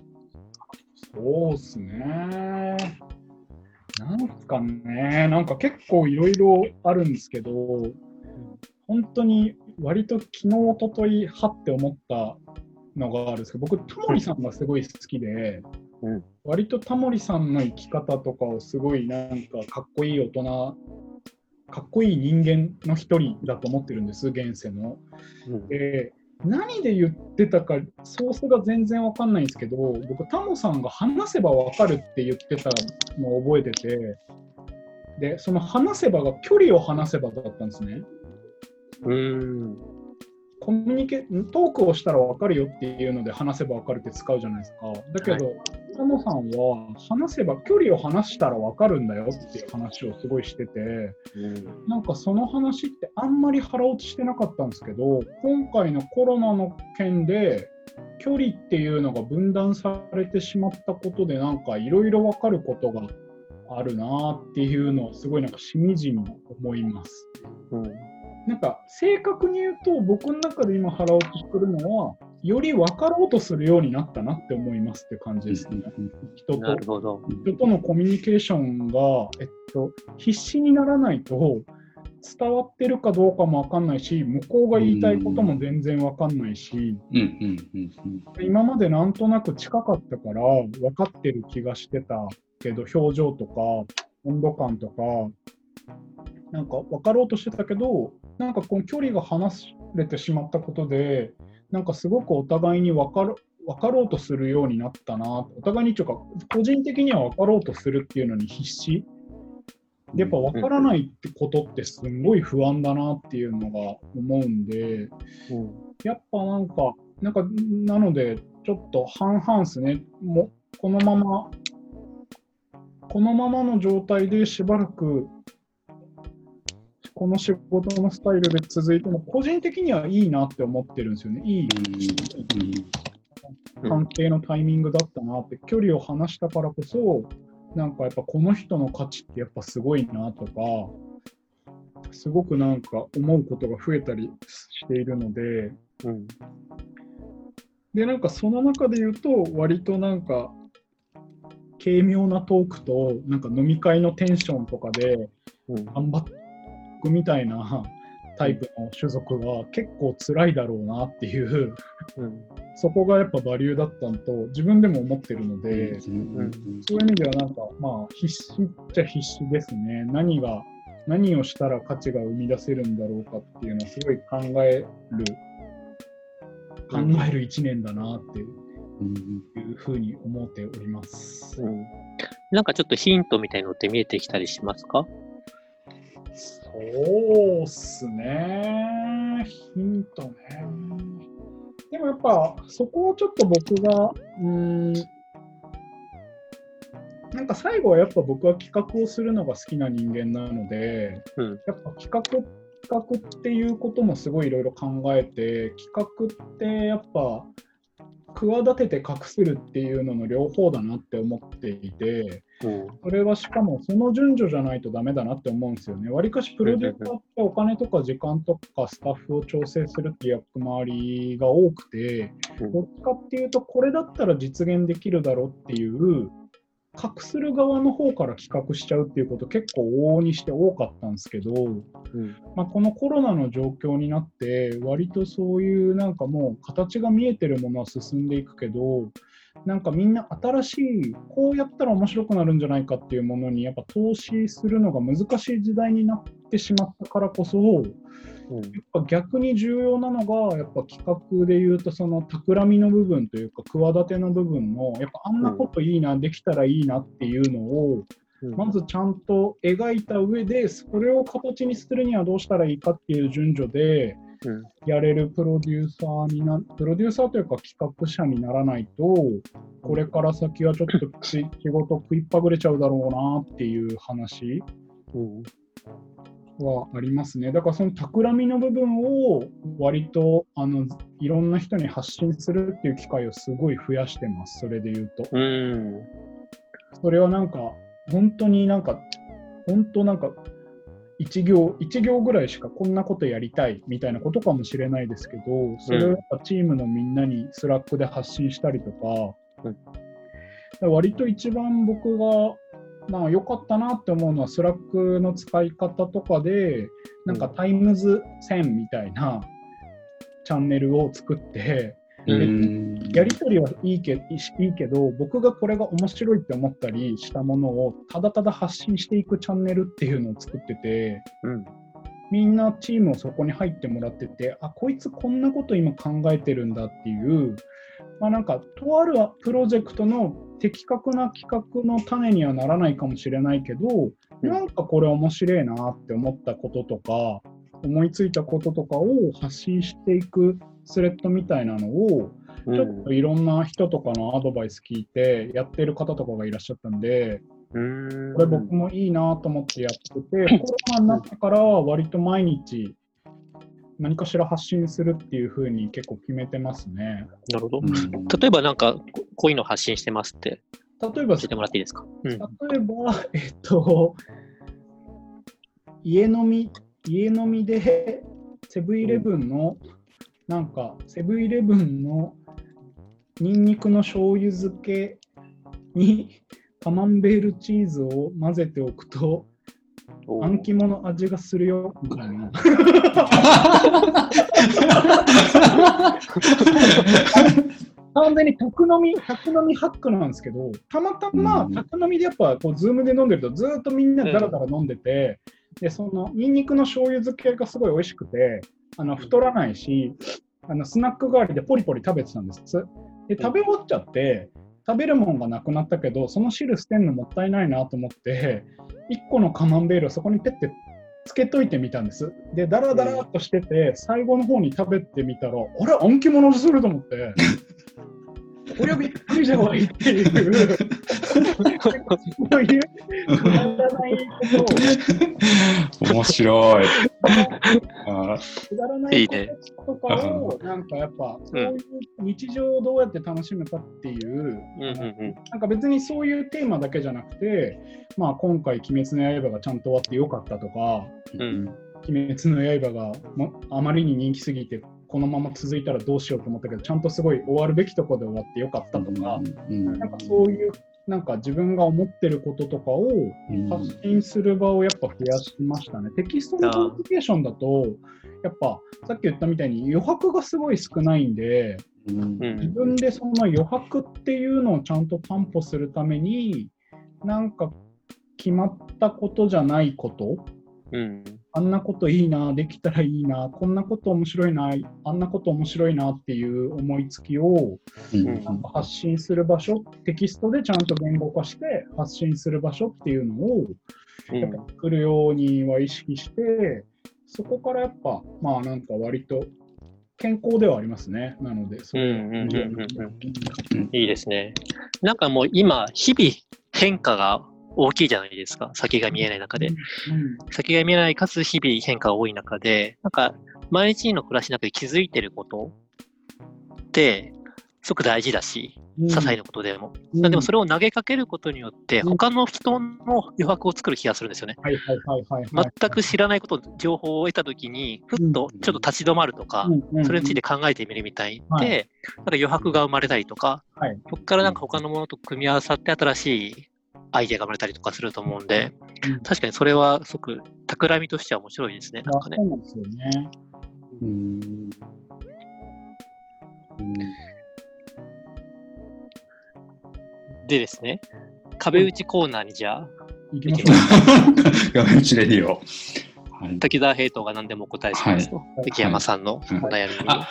そうっすね。なんかね、なんか結構いろいろあるんですけど、本当に割と昨日、おととい、はって思ったのがあるんですけど、僕、タモリさんがすごい好きで、うん、割とタモリさんの生き方とかをすごいなんかかっこいい大人かっこいい人間の一人だと思ってるんです現世の。うん、で何で言ってたかソースが全然わかんないんですけど僕タモさんが話せばわかるって言ってたのを覚えててでその話せばが距離を話せばだったんですね。うんコミュニケトークをしたら分かるよっていうので話せば分かるって使うじゃないですか。だけど、はい、野さんは話せば距離を話したら分かるんだよっていう話をすごいしてて、うん、なんかその話ってあんまり腹落ちしてなかったんですけど、今回のコロナの件で距離っていうのが分断されてしまったことでなんかいろいろ分かることがあるなっていうのをすごいなんかしみじみ思います。うんなんか正確に言うと僕の中で今腹落ちするのはより分かろうとするようになったなって思いますって感じですね。人と人とのコミュニケーションが、えっと、必死にならないと伝わってるかどうかも分かんないし向こうが言いたいことも全然分かんないし今までなんとなく近かったから分かってる気がしてたけど表情とか温度感とかなんか分かろうとしてたけどなんかこの距離が離れてしまったことで、なんかすごくお互いに分かる分かろうとするようになったな、お互いにというか、個人的には分かろうとするっていうのに必死。やっぱ分からないってことってすごい不安だなっていうのが思うんで、やっぱなんかなんか、なので、ちょっと半々ですね。もこのまま、このままの状態でしばらく、この仕事のスタイルで続いても、個人的にはいいなって思ってるんですよね。いい関係のタイミングだったなって、距離を離したからこそ、なんかやっぱこの人の価値ってやっぱすごいなとか、すごくなんか思うことが増えたりしているので、うん。で、なんかその中で言うと、割となんか、軽妙なトークと、なんか飲み会のテンションとかで、うん。頑張っていくみたいなタイプの種族が結構辛いだろうなっていう、うん。そこがやっぱバリューだったのと、自分でも思ってるので、そういう意味ではなんか、まあ、必死っちゃ必死ですね。何が、何をしたら価値が生み出せるんだろうかっていうのはすごい考える、考える一年だなっていうふうに思っております。うん。なんかちょっとヒントみたいのって見えてきたりしますか？そうっすね。ヒントね。でもやっぱそこはちょっと僕が、うーん、なんか最後はやっぱ僕は企画をするのが好きな人間なので、うん。やっぱ企画企画っていうこともすごいいろいろ考えて、企画ってやっぱ企てて隠するっていうのの両方だなって思っていて、それはしかもその順序じゃないとダメだなって思うんですよね。わりかしプロデューサーってお金とか時間とかスタッフを調整するっていう役回りが多くて、どっちかっていうとこれだったら実現できるだろうっていう隠する側の方から企画しちゃうっていうこと結構往々にして多かったんですけど、うん。まあ、このコロナの状況になって割とそういうなんかもう形が見えてるものは進んでいくけどなんかみんな新しいこうやったら面白くなるんじゃないかっていうものにやっぱ投資するのが難しい時代になってしまったからこそうん。やっぱ逆に重要なのがやっぱ企画でいうとその企みの部分というか企ての部分のやっぱあんなこといいな、できたらいいなっていうのをうんまずちゃんと描いた上で、それを形にするにはどうしたらいいかっていう順序でうんやれるプロデューサーにな、プロデューサーというか企画者にならないと、これから先はちょっと仕仕事食いっぱぐれちゃうだろうなっていう話うん。はありますね。だからその企みの部分を割とあのいろんな人に発信するっていう機会をすごい増やしてます、それで言うと。うん。それはなんか、本当になんか、本当なんか、一行、一行ぐらいしかこんなことやりたいみたいなことかもしれないですけど、それをチームのみんなに Slack で発信したりとか、うん。割と一番僕が、まあ良かったなって思うのは、 Slack の使い方とかで、なんか times 1000みたいなチャンネルを作って、うんやり取りはいいけいいけど、僕がこれが面白いって思ったりしたものをただただ発信していくチャンネルっていうのを作ってて、うん。みんなチームをそこに入ってもらってて、あ、こいつこんなこと今考えてるんだっていう、まあなんか、とあるプロジェクトの的確な企画の種にはならないかもしれないけど、うんなんかこれ面白いなって思ったこととか、思いついたこととかを発信していくスレッドみたいなのを、うんちょっといろんな人とかのアドバイス聞いて、やってる方とかがいらっしゃったんで、うん。これ僕もいいなと思ってやってて、コロナになってからは割と毎日何かしら発信するっていうふうに結構決めてますね。なるほど。うん例えばなんか、ここういうの発信してますって例えば、教えてもらっていいですか？うん。例えば、えっと、家飲み、家飲みでセブンイレブンの、なんか、セブンイレブンのニンニクの醤油漬けに カマンベールチーズを混ぜておくと、おあん肝の味がするよ、みたいな。完全に宅飲み、宅飲みハックなんですけど、たまたまうん宅飲みでやっぱこう、 Zoom で飲んでると、ずーっとみんなだらだら飲んでて、で、そのニンニクの醤油漬けがすごい美味しくて、あの太らないし、あのスナック代わりでポリポリ食べてたんです。で、食べ終わっちゃって、食べるもんがなくなったけど、その汁捨てんのもったいないなと思って、1個のカマンベールをそこにペッてつけといてみたんです。で、だらだらっとしてて、最後の方に食べてみたら、あれ、暗記物すると思って、これはびっくりした方がいいっていう、そういうくだらないことを、面白い。あくだらないこととかを、なんかやっぱ、そういう日常をどうやって楽しむかっていう、なんか別にそういうテーマだけじゃなくて、まあ、今回、鬼滅の刃がちゃんと終わってよかったとか、うん。鬼滅の刃がまあまりに人気すぎて、このまま続いたらどうしようと思ったけど、ちゃんとすごい終わるべきところで終わってよかったとか、うんなんかそういう、なんか自分が思ってることとかをうん発信する場をやっぱ増やしましたね。テキストのコミュニケーションだと、やっぱさっき言ったみたいに余白がすごい少ないんで、うん。うん自分でその余白っていうのをちゃんと担保するために、なんか決まったことじゃないこと、うんあんなこといいな、できたらいいな、こんなこと面白いな、あんなこと面白いなっていう思いつきをうんなんか発信する場所、テキストでちゃんと言語化して発信する場所っていうのをうんやっぱ作るようには意識して、そこからやっぱ、まあなんか割と健康ではありますね。なので、そういいですね。なんかもう今、日々変化が大きいじゃないですか。先が見えない中で。先が見えないかつ日々変化が多い中で、なんか毎日の暮らしの中で気づいてることって、すごく大事だし、うん。些細なことでも。うん。でもそれを投げかけることによって、うん。他の人の余白を作る気がするんですよね。全く知らないこと、情報を得たときに、ふっとちょっと立ち止まるとか、うん。それについて考えてみるみたいはで、なんか余白が生まれたりとか、はい。そこからなんか他のものと組み合わさって新しいアイデアが生まれたりとかすると思うんで、うん確かにそれはすごく企みとしては面白いですね。なんかねあ。そうなんですよね。うんでですね、壁打ちコーナーにじゃあ、いきましょう。画面 打ちレディオ。はい滝沢平等が何でもお答えしますと、い関山さんのお悩みに。あ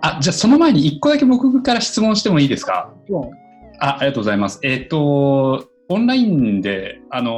あ、じゃあその前に一個だけ僕から質問してもいいですか？もあありがとうございます。えっ、と、オンラインで、あの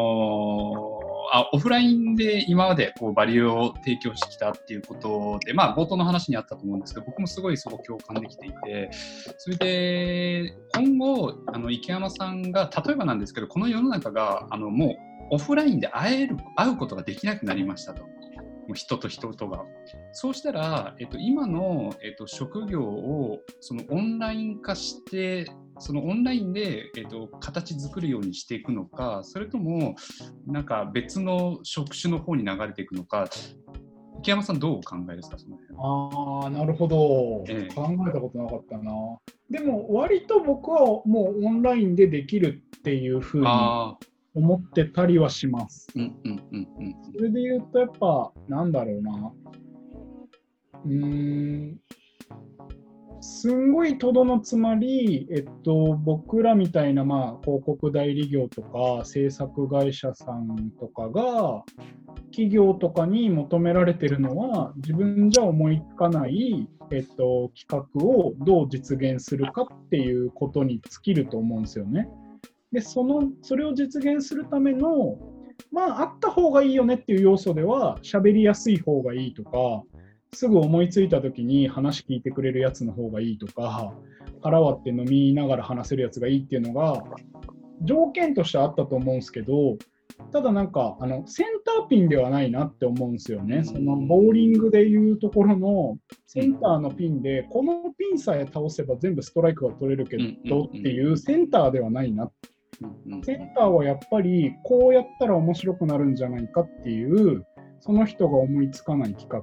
ーあ、オフラインで今までこうバリューを提供してきたっていうことで、まあ冒頭の話にあったと思うんですけど、僕もすごいそこ共感できていて、それで今後、あの池山さんが、例えばなんですけど、この世の中が、あのもうオフラインで会える、会うことができなくなりましたと。もう人と人とが。そうしたら、えっと、今の、えっと、職業をそのオンライン化して、そのオンラインで、えっと、形作るようにしていくのか、それとも、なんか別の職種の方に流れていくのか、池山さんどうお考えですか、その辺。ああ、なるほど、ええ考えたことなかったな。でも、割と僕はもうオンラインでできるっていうふうに思ってたりはします。うんうんうんうんそれで言うと、やっぱ、なんだろうな。うーん。すんごいとどのつまり、えっと、僕らみたいな、まあ、広告代理業とか制作会社さんとかが企業とかに求められてるのは自分じゃ思いつかない、えっと、企画をどう実現するかっていうことに尽きると思うんですよね。でそのそれを実現するためのまああった方がいいよねっていう要素では喋りやすい方がいいとかすぐ思いついた時に話聞いてくれるやつの方がいいとか腹割って飲みながら話せるやつがいいっていうのが条件としてあったと思うんですけどただなんかあのセンターピンではないなって思うんですよね。そのボーリングでいうところのセンターのピンでこのピンさえ倒せば全部ストライクが取れるけどっていうセンターではないな。センターはやっぱりこうやったら面白くなるんじゃないかっていうその人が思いつかない企画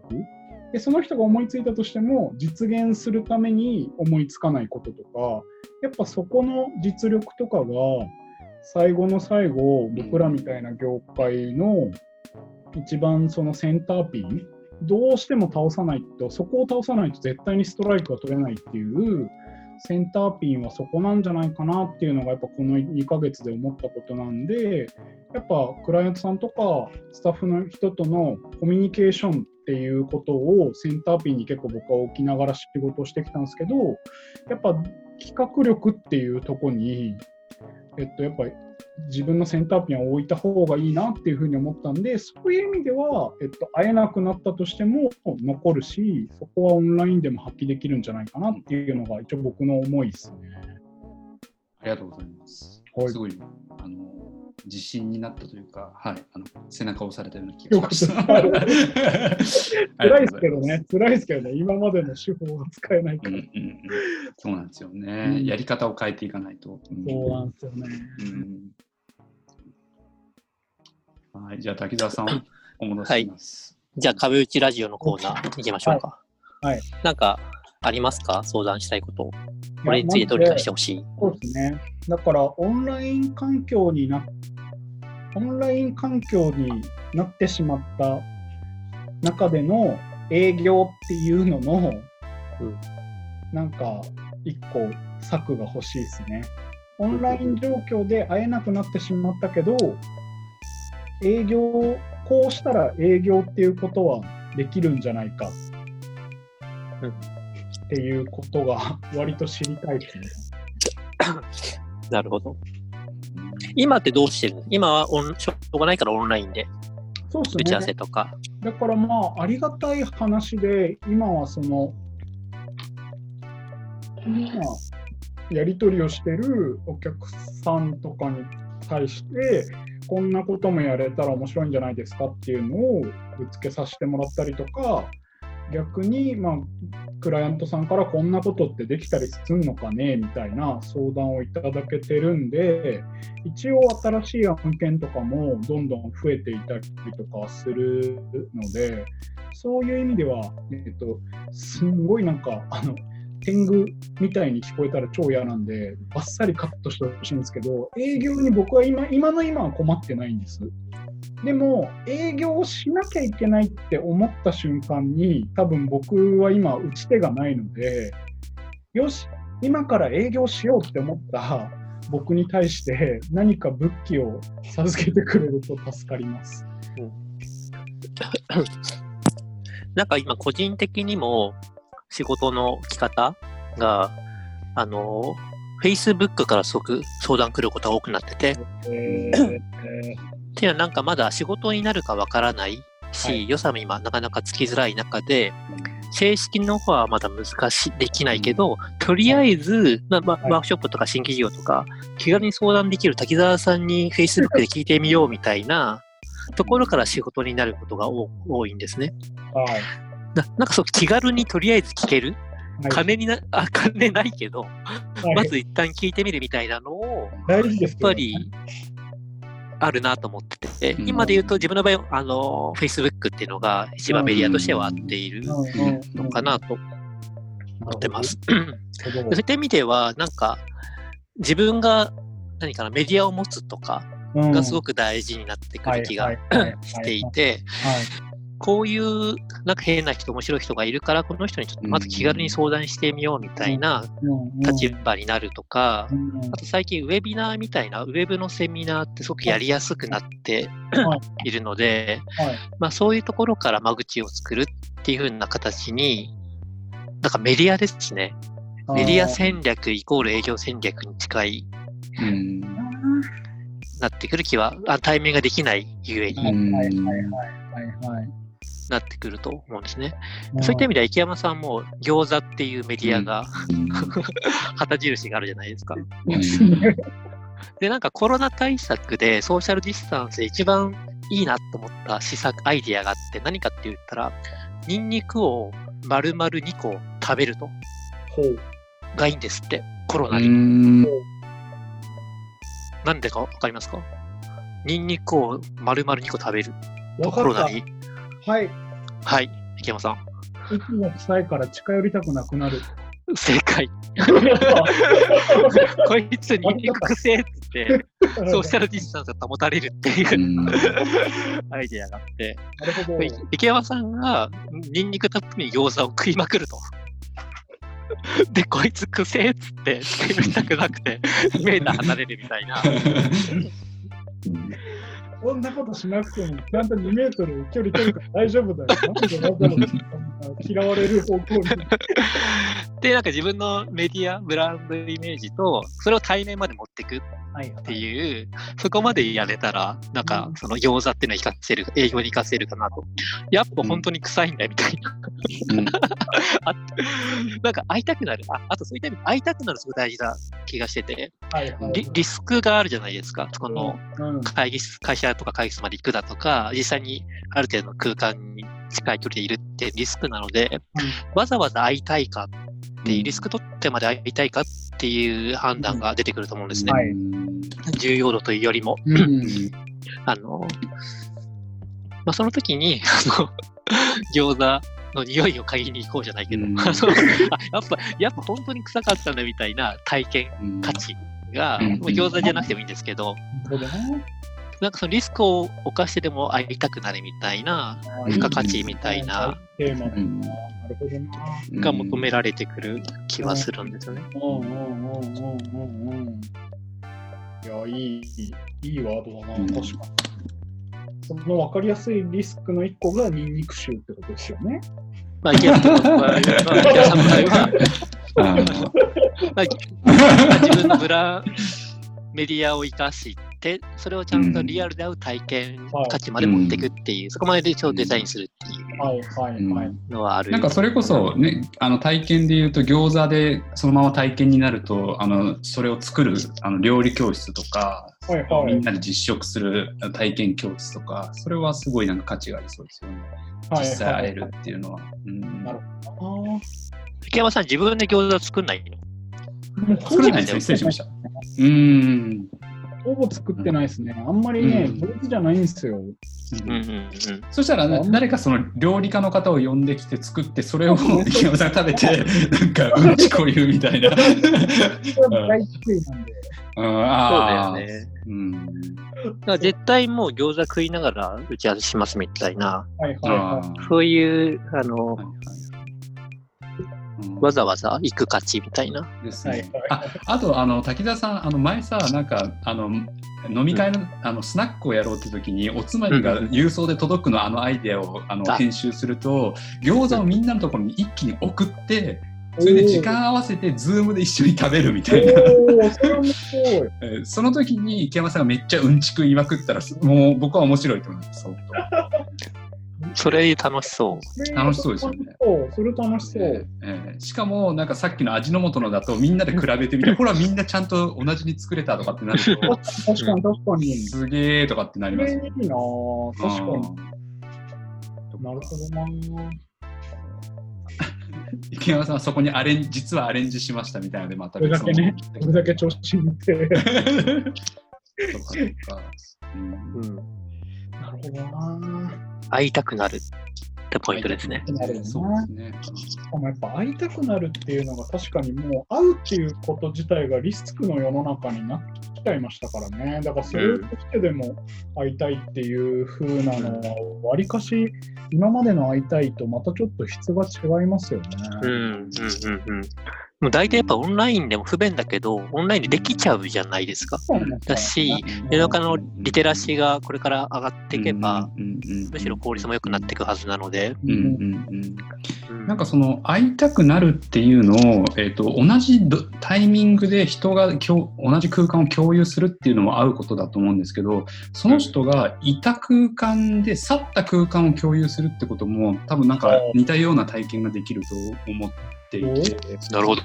でその人が思いついたとしても実現するために思いつかないこととかやっぱそこの実力とかが最後の最後僕らみたいな業界の一番そのセンターピンどうしても倒さないとそこを倒さないと絶対にストライクが取れないっていうセンターピンはそこなんじゃないかなっていうのがやっぱこの2ヶ月で思ったことなんでやっぱクライアントさんとかスタッフの人とのコミュニケーションっていうことをセンターピンに結構僕は置きながら仕事をしてきたんですけどやっぱ企画力っていうとこにえっと、やっぱり自分のセンターピンを置いた方がいいなっていうふうに思ったんで、そういう意味では、えっと、会えなくなったとしても残るし、そこはオンラインでも発揮できるんじゃないかなっていうのが一応僕の思いですね。ありがとうございます。はいすごい、あの、自信になったというか、はい、あの背中を押されたような気がしました。辛いですけどね、辛いですけどね、今までの手法は使えないから。うんうんうん、そうなんですよね、うんやり方を変えていかないと。うんそうなんですよね。うんはい、じゃあ滝沢さんをお戻しします。じゃあ、壁打ちラジオのコーナー行きましょうか。はいはいなんか、ありますか？相談したいこと。いこれについてどうにかしてほしい。そうですね。だから、オンライン環境にな、オンライン環境になってしまった中での営業っていうのの、うんなんか、一個策が欲しいですね。オンライン状況で会えなくなってしまったけど、営業、こうしたら営業っていうことはできるんじゃないか。うんっていうことが 割と知りたいですね。なるほど。今ってどうしてるの？今はオンしょうがないからオンラインでそうです打ち合わね。せとか。だからまあ、ありがたい話で、今はその、今、やり取りをしてるお客さんとかに対して、こんなこともやれたら面白いんじゃないですかっていうのをぶつけさせてもらったりとか、逆に、まあ、クライアントさんからこんなことってできたりするのかねみたいな相談をいただけてるんで、一応新しい案件とかもどんどん増えていたりとかするので、そういう意味では、えっと、すんごいなんか、あの、天狗みたいに聞こえたら超嫌なんで、バッサリカットしてほしいんですけど、営業に僕は今、今の今は困ってないんです。でも、営業をしなきゃいけないって思った瞬間に、多分僕は今、打ち手がないので、よし、今から営業しようって思った僕に対して何か武器を授けてくれると助かります。なんか今個人的にも仕事の来方が、あの、Facebook からすごく相談来ることが多くなってて、えーっていうのはなんかまだ仕事になるかわからないし、はい。予算も今なかなかつきづらい中で、正式の方はまだ難しい、できないけど、とりあえず、まあまワークショップとか新規事業とか、気軽に相談できる滝沢さんに Facebook で聞いてみようみたいなところから仕事になることが多多いんですね。はい。ななんかそう気軽にとりあえず聞ける、はい。金にな、あ、金ないけど、はい。まず一旦聞いてみるみたいなのを、やっぱりあるなと思ってて、うん。今で言うと自分の場合、あの、Facebook っていうのが一番メディアとしては合っているのかなと思ってます。そういった意味では、なんか、自分が何かな、メディアを持つとかがすごくく大事になってくる気がしていて、て、こういうなんか変な人、面白い人がいるから、この人にちょっとまず気軽に相談してみようみたいな立場になるとか、あと最近ウェビナーみたいな、ウェブのセミナーってすごくやりやすくなってはい。るので、はい。まあそういうところから間口を作るっていう風な形に、なんかメディアですね。メディア戦略イコール営業戦略に近いうん。なってくる気は、あ対面ができないゆえはいにはいはいはいはいはい。なってくると思うんですね。そういった意味では池山さんも餃子っていうメディアが 旗印があるじゃないですか。で、なんかコロナ対策でソーシャルディスタンスで一番いいなと思った施策、アイディアがあって何かって言ったら、ニンニクを丸々2個食べるとほう。がいいんですって、コロうナに。んなんでかわかりますか？ニンニクを丸々2個食べると。コロナに。はい。はい、池山さん。息が臭いから近寄りたくなくなる。正解。こいつニンニクくせえっつって、ソーシャルディスタンスが保たれるっていううんアイデアがあって、なるほど。い池山さんがニンニクたっぷり餃子を食いまくると。で、こいつくせえっつって、近寄りたくなくて、メーター離れるみたいな。そんなことしなくても、ちゃんと2メートル距離取るから大丈夫だよ。なんで嫌われる方向に。で、なんか自分のメディア、ブランドイメージと、それを対面まで持っていくっはいはていう、そこまでやれたら、なんかその餃子っていうのを活かせる、営業に活かせるかなと。やっぱ本当に臭いんだみたいな。うん あなんか会いたくなる。ああとそういった意味で会いたくなるすごい大事な気がしてて、はいはいリリスクがあるじゃないですか。そのうん会議室、会社とか会議室まで行くだとか、実際にある程度の空間に近い距離でいるってリスクなので、わざわざ会いたいかっていうリスク取ってまで会いたいかっていう判断が出てくると思うんですね。はい。重要度というよりも。うん。あの、まあ、その時に、あの、餃子の匂いを嗅ぎに行こうじゃないけど、うん。あやっぱ、やっぱ本当に臭かったんだみたいな体験うん。価値が、うん。まあ餃子じゃなくてもいいんですけど。なんかそのリスクを犯してでも会いたくなるみたいな、付加価値みたいな。が求められてくる気はするんですよね。うんうんうんうんうんうん。いや、いい、いいワードだな、うん確かに。その分かりやすいリスクの一個がニンニク臭ってことですよね。まあ、池田さんの場合は、池田さんの場合は、うんまあ自分のブラメディアを生かして、それをちゃんとリアルで会う体験価値まで持っていくっていう、そこまで一応デザインするっていうはい。はい。はい。のはある。なんかそれこそ、ね、あの体験で言うと餃子でそのまま体験になるとあのそれを作るあの料理教室とか、はい。はい。みんなで実食する体験教室とかそれはすごいなんか価値がありそうですよね。実際会えるっていうのは。うん。なるほ池山さん、自分で餃子作んないの？作れないですよ失礼しました。うーんほぼ作ってないですね。あんまりね、うん上手じゃないんですよ。うんうんうん。そしたら、ね、誰かその料理家の方を呼んできて作ってそれを池山さんが食べてなんかうんちこ言うみたいな。大得意なんで。うん、そうだよね。うん絶対もう餃子食いながら打ち合わせしますみたいな、はいはいあはーそういう、あのはい、はいうんわざわざ行く価値みたいな。ですね。ああとあの滝沢さんあの前さなんかあの飲み会の,、あのスナックをやろうって時におつまみが郵送で届くのあのアイデアをあのあ編集すると餃子をみんなのところに一気に送ってそれで時間合わせてズームで一緒に食べるみたいな。その時に池山さんがめっちゃうんちく言いまくったらもう僕は面白いと思います。相それ楽しそう。楽しそうですよねそれ楽し当そう。えーしかもなんかさっきの味の素のだとみんなで比べてみて ほらみんなちゃんと同じに作れたとかってなると 確かに確かに。すげーとかってなりこますよれいいなぁ確かに。うんなるほどな池山さんはそこにアレン実はアレンジしましたみたいなのでまたこれだけね、これだけ調子に乗って。そうかそうかうんうん。なるほどな会いたくなるってポイントですね。ぁなるそほどなうですね。しかもやっぱ会いたくなるっていうのが確かにもう会うっていうこと自体がリスクの世の中になってきちゃいましたからね。だからそれとしてでも会いたいっていう風なのは、わりかし今までの会いたいとまたちょっと質が違いますよね。うんうんうんうん。もう大体やっぱオンラインでも不便だけど、オンラインでできちゃうじゃないですか。だし、世の中のリテラシーがこれから上がっていけば、むしろ効率も良くなっていくはずなので。なんかその会いたくなるっていうのを、えー、と同じどタイミングで人がきょ同じ空間を共有するっていうのも合うことだと思うんですけどその人がいた空間で去った空間を共有するってことも多分なんか似たような体験ができると思っていてなるほど。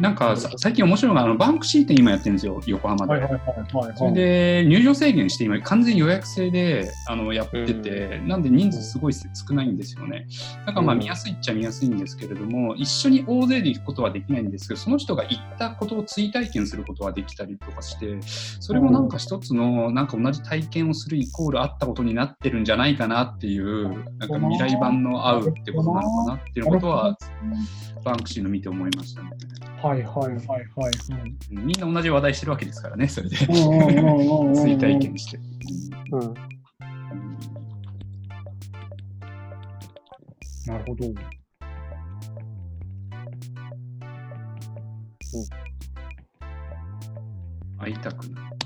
なんかさ最近面白いのがあのバンクシー店今やってるんですよ横浜で。はいはいはいはい、はい。それで入場制限して今完全予約制であのやってて、なんで人数すごい少ないんですよね。だからまあうん見やすいっちゃ見やすいんですけれども、一緒に大勢で行くことはできないんですけど、その人が行ったことを追体験することはできたりとかして、それもなんか一つのなんか同じ体験をするイコールあったことになってるんじゃないかなっていう、なんか未来版の合うってことなのかなっていうことは、バンクシーの見て思いましたね。はいはいはいはい。うんみんな同じ話題してるわけですからね、それで。追体験して。うん。なるほど。会いたくなる。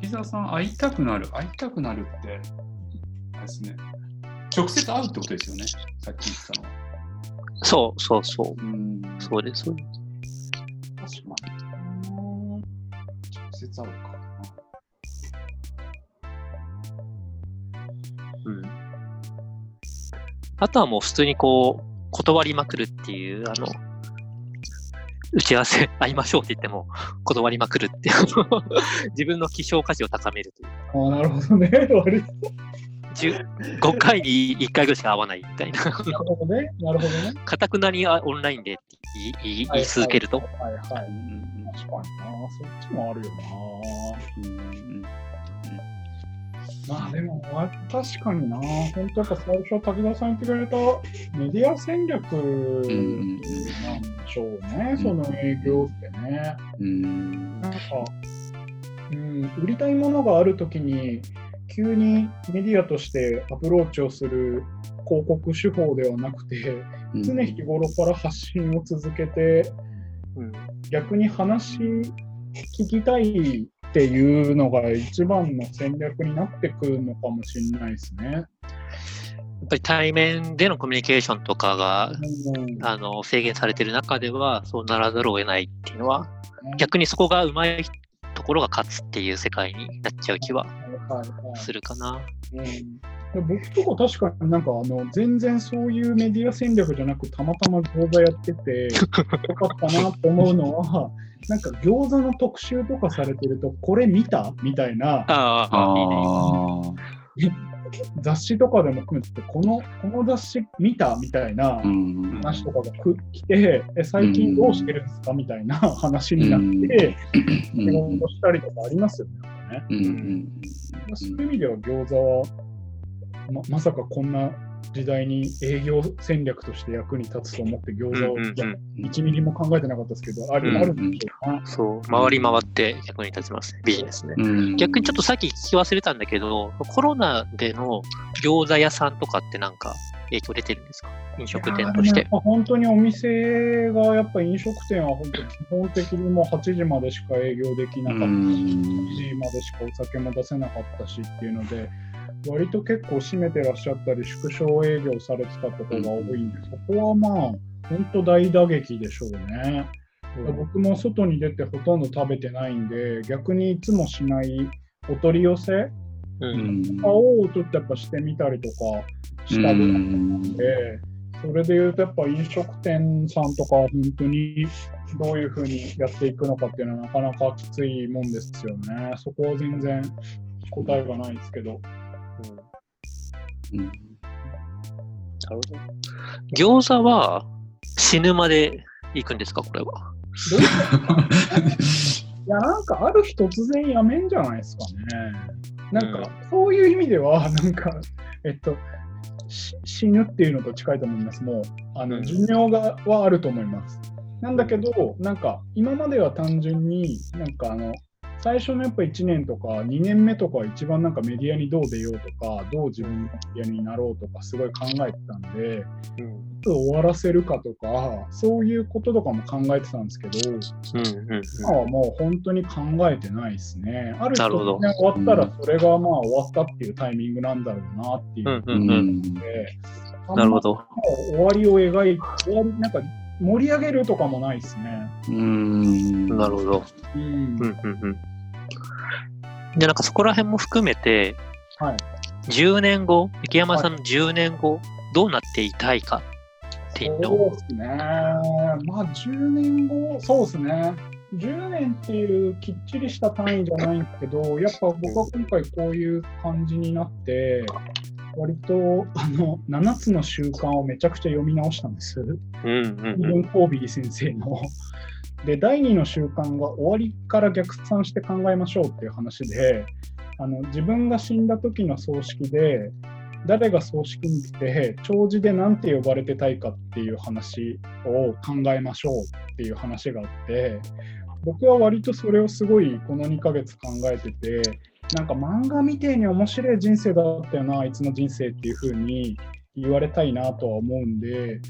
滝沢さん、会いたくなる、会いたくなるって、あれですね、直接会うってことですよね、さっき言ってたのは。そうそうそう。うん、そうです、そうです。確かに。直接会うか。うん。あとはもう普通にこう、断りまくるっていう、あの、打ち合わせ 会いましょうって言っても、断りまくるっていう、自分の希少価値を高めるという。ああ、なるほどね。割と10 5回に1回ぐらいしか会わないみたいな。なるほどね。なるほどね。かたくなにあオンラインで言い言い続けると。はいはい。うん確かにな。そっちもあるよな。うんうんまあでも、わ確かにな。本当やっぱ最初、滝沢さん言ってくれたメディア戦略なんでしょうね。んその営業ってね。うんなんか、うん、売りたいものがあるときに、急にメディアとしてアプローチをする広告手法ではなくて、うん。常日頃から発信を続けて、うん。逆に話聞きたいっていうのが一番の戦略になってくるのかもしれないですね。やっぱり対面でのコミュニケーションとかがうん。あの制限されている中ではそうならざるを得ないっていうのは逆にそこがうまいところが勝つっていう世界になっちゃう気ははいはい。するかな。うん。で僕とか確かになんかあの全然そういうメディア戦略じゃなくたまたま餃子やっててよかったなと思うのはなんか餃子の特集とかされてるとこれ見た？みたいな。あ。あ雑誌とかでも含めてこのこの雑誌見たみたいな話とかがく来てえ最近どうしてるんですかみたいな話になってうん。仕事したりとかありますよね。なん。かねうん。うんそういう意味では餃子はままさかこんな時代に営業戦略として役に立つと思って餃子を、うんうんうん。いや1ミリも考えてなかったですけど、ある,、うん。あるんでしょうか。そう、回り回って役に立ちますね、ビジネスね。うん。逆にちょっとさっき聞き忘れたんだけど、コロナでの餃子屋さんとかってなんか影響出てるんですか？飲食店として。本当にお店がやっぱ飲食店は本当基本的にもう8時までしか営業できなかった。し、うん。7時までしかお酒も出せなかったしっていうので、割と結構閉めてらっしゃったり、縮小営業されてたところが多いんで、そこはまあ、本当大打撃でしょうね。僕も外に出てほとんど食べてないんで、逆にいつもしないお取り寄せう。うんんをちょっとやっぱしてみたりとかしたぐらいなんで、それで言うとやっぱ飲食店さんとか本当にどういうふうにやっていくのかっていうのはなかなかきついもんですよね。そこは全然答えがないですけど。うんなるほど。餃子は死ぬまで行くんですか、これは。どう いや、なんかある日突然やめんじゃないですかね。なんか、そういう意味では、なんか、えっと、し死ぬっていうのと近いと思います。もう、あのうん寿命がはあると思います。なんだけど、なんか、今までは単純に、なんかあの、最初のやっぱ1年とか2年目とかは一番なんかメディアにどう出ようとか、どう自分のメディアになろうとかすごい考えてたんで、いつ終わらせるかとか、そういうこととかも考えてたんですけど、うんうんうん今はもう本当に考えてないですね。ある日なるほど突然終わったら、それがまあ終わったっていうタイミングなんだろうなっていううんのうんうん。で、なるほど。終わりを描いて、終わり、なんか盛り上げるとかもないですね。うんなるほど。うん。うんうんうん。で、なんかそこら辺も含めて、はい。10年後、池山さんの10年後、どうなっていたいかっていうのを。そうですね。まあ10年後、そうですね。10年っていうきっちりした単位じゃないんですけど、やっぱ僕は今回こういう感じになって、割とあの7つの習慣をめちゃくちゃ読み直したんです。うんうんイうん。ービー先生の。で、第2の習慣が終わりから逆算して考えましょうっていう話で、あの自分が死んだ時の葬式で、誰が葬式に来て、弔辞で何て呼ばれてたいかっていう話を考えましょうっていう話があって、僕は割とそれをすごいこの2ヶ月考えてて、なんか漫画みてえに面白い人生だったよな、あいつの人生っていう風に言われたいなとは思うんで、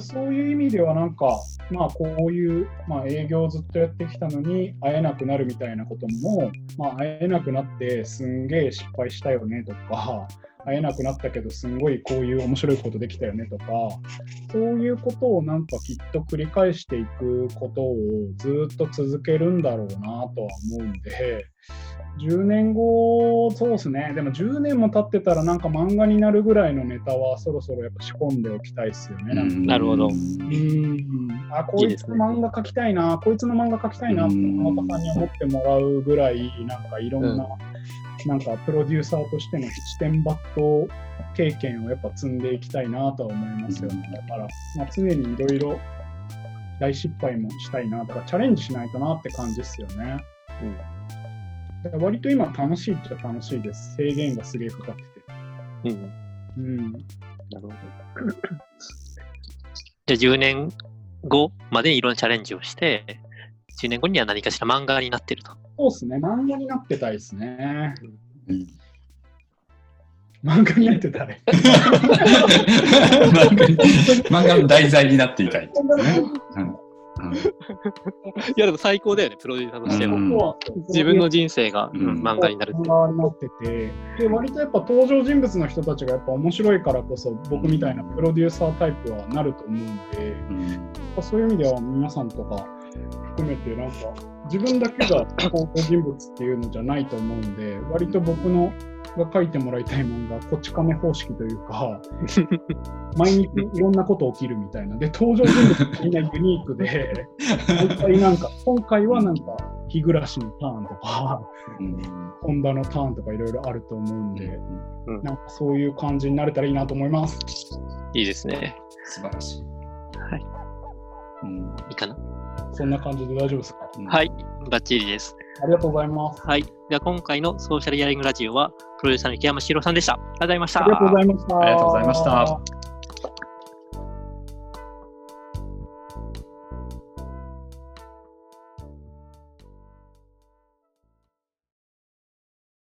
そういう意味ではなんか、まあ、こういう、まあ、営業をずっとやってきたのに会えなくなるみたいなことも、まあ、会えなくなってすんげえ失敗したよねとか会えなくなったけどすんごいこういう面白いことできたよねとかそういうことをなんかきっと繰り返していくことをずっと続けるんだろうなとは思うんで10年後、そうですね、でも10年も経ってたら、なんか漫画になるぐらいのネタはそろそろやっぱ仕込んでおきたいですよね。なんか。なるほど。うん。あこいつの漫画描きたいな、こいつの漫画描きたいなって、浜田さんに思ってもらうぐらい、なんかいろんな、なんかプロデューサーとしての七点抜刀経験をやっぱ積んでいきたいなとは思いますよね。だから、まあ、常にいろいろ大失敗もしたいなとか、チャレンジしないとなって感じですよね。だから割と今楽しいっちゃ楽しいです。制限がすげえかかってて。うん。うん。なるほど。じゃあ10年後までいろんなチャレンジをして、10年後には何かしら漫画になってると。そうですね。漫画になってたいですね。うん漫画になってたい。漫画に漫画の題材になっていたい うん いや、でも最高だよね、プロデューサーとしては。うん自分の人生が、うんうん漫画になるって。漫画になってて、で割とやっぱ登場人物の人たちがやっぱ面白いからこそ、僕みたいなプロデューサータイプはなると思うんで、うんやっぱそういう意味では皆さんとか含めてなんか自分だけが登場人物っていうのじゃないと思うんで割と僕のが書いてもらいたい漫画こち亀方式というか 毎日いろんなこと起きるみたいなで登場人物みんなユニークで毎回なんか今回はなんか日暮らしのターンとかうん本田のターンとかいろいろあると思うんでうんなんかそういう感じになれたらいいなと思います。いいですね。素晴らしい。はい。うんいいかな。そんな感じで大丈夫ですか？うんはい、バッチリです。ありがとうございます。はい。では今回のソーシャルイヤリングラジオは、プロデューサーの池山史郎さんでした。ありがとうございました。ありがとうございました。ありがとうございました。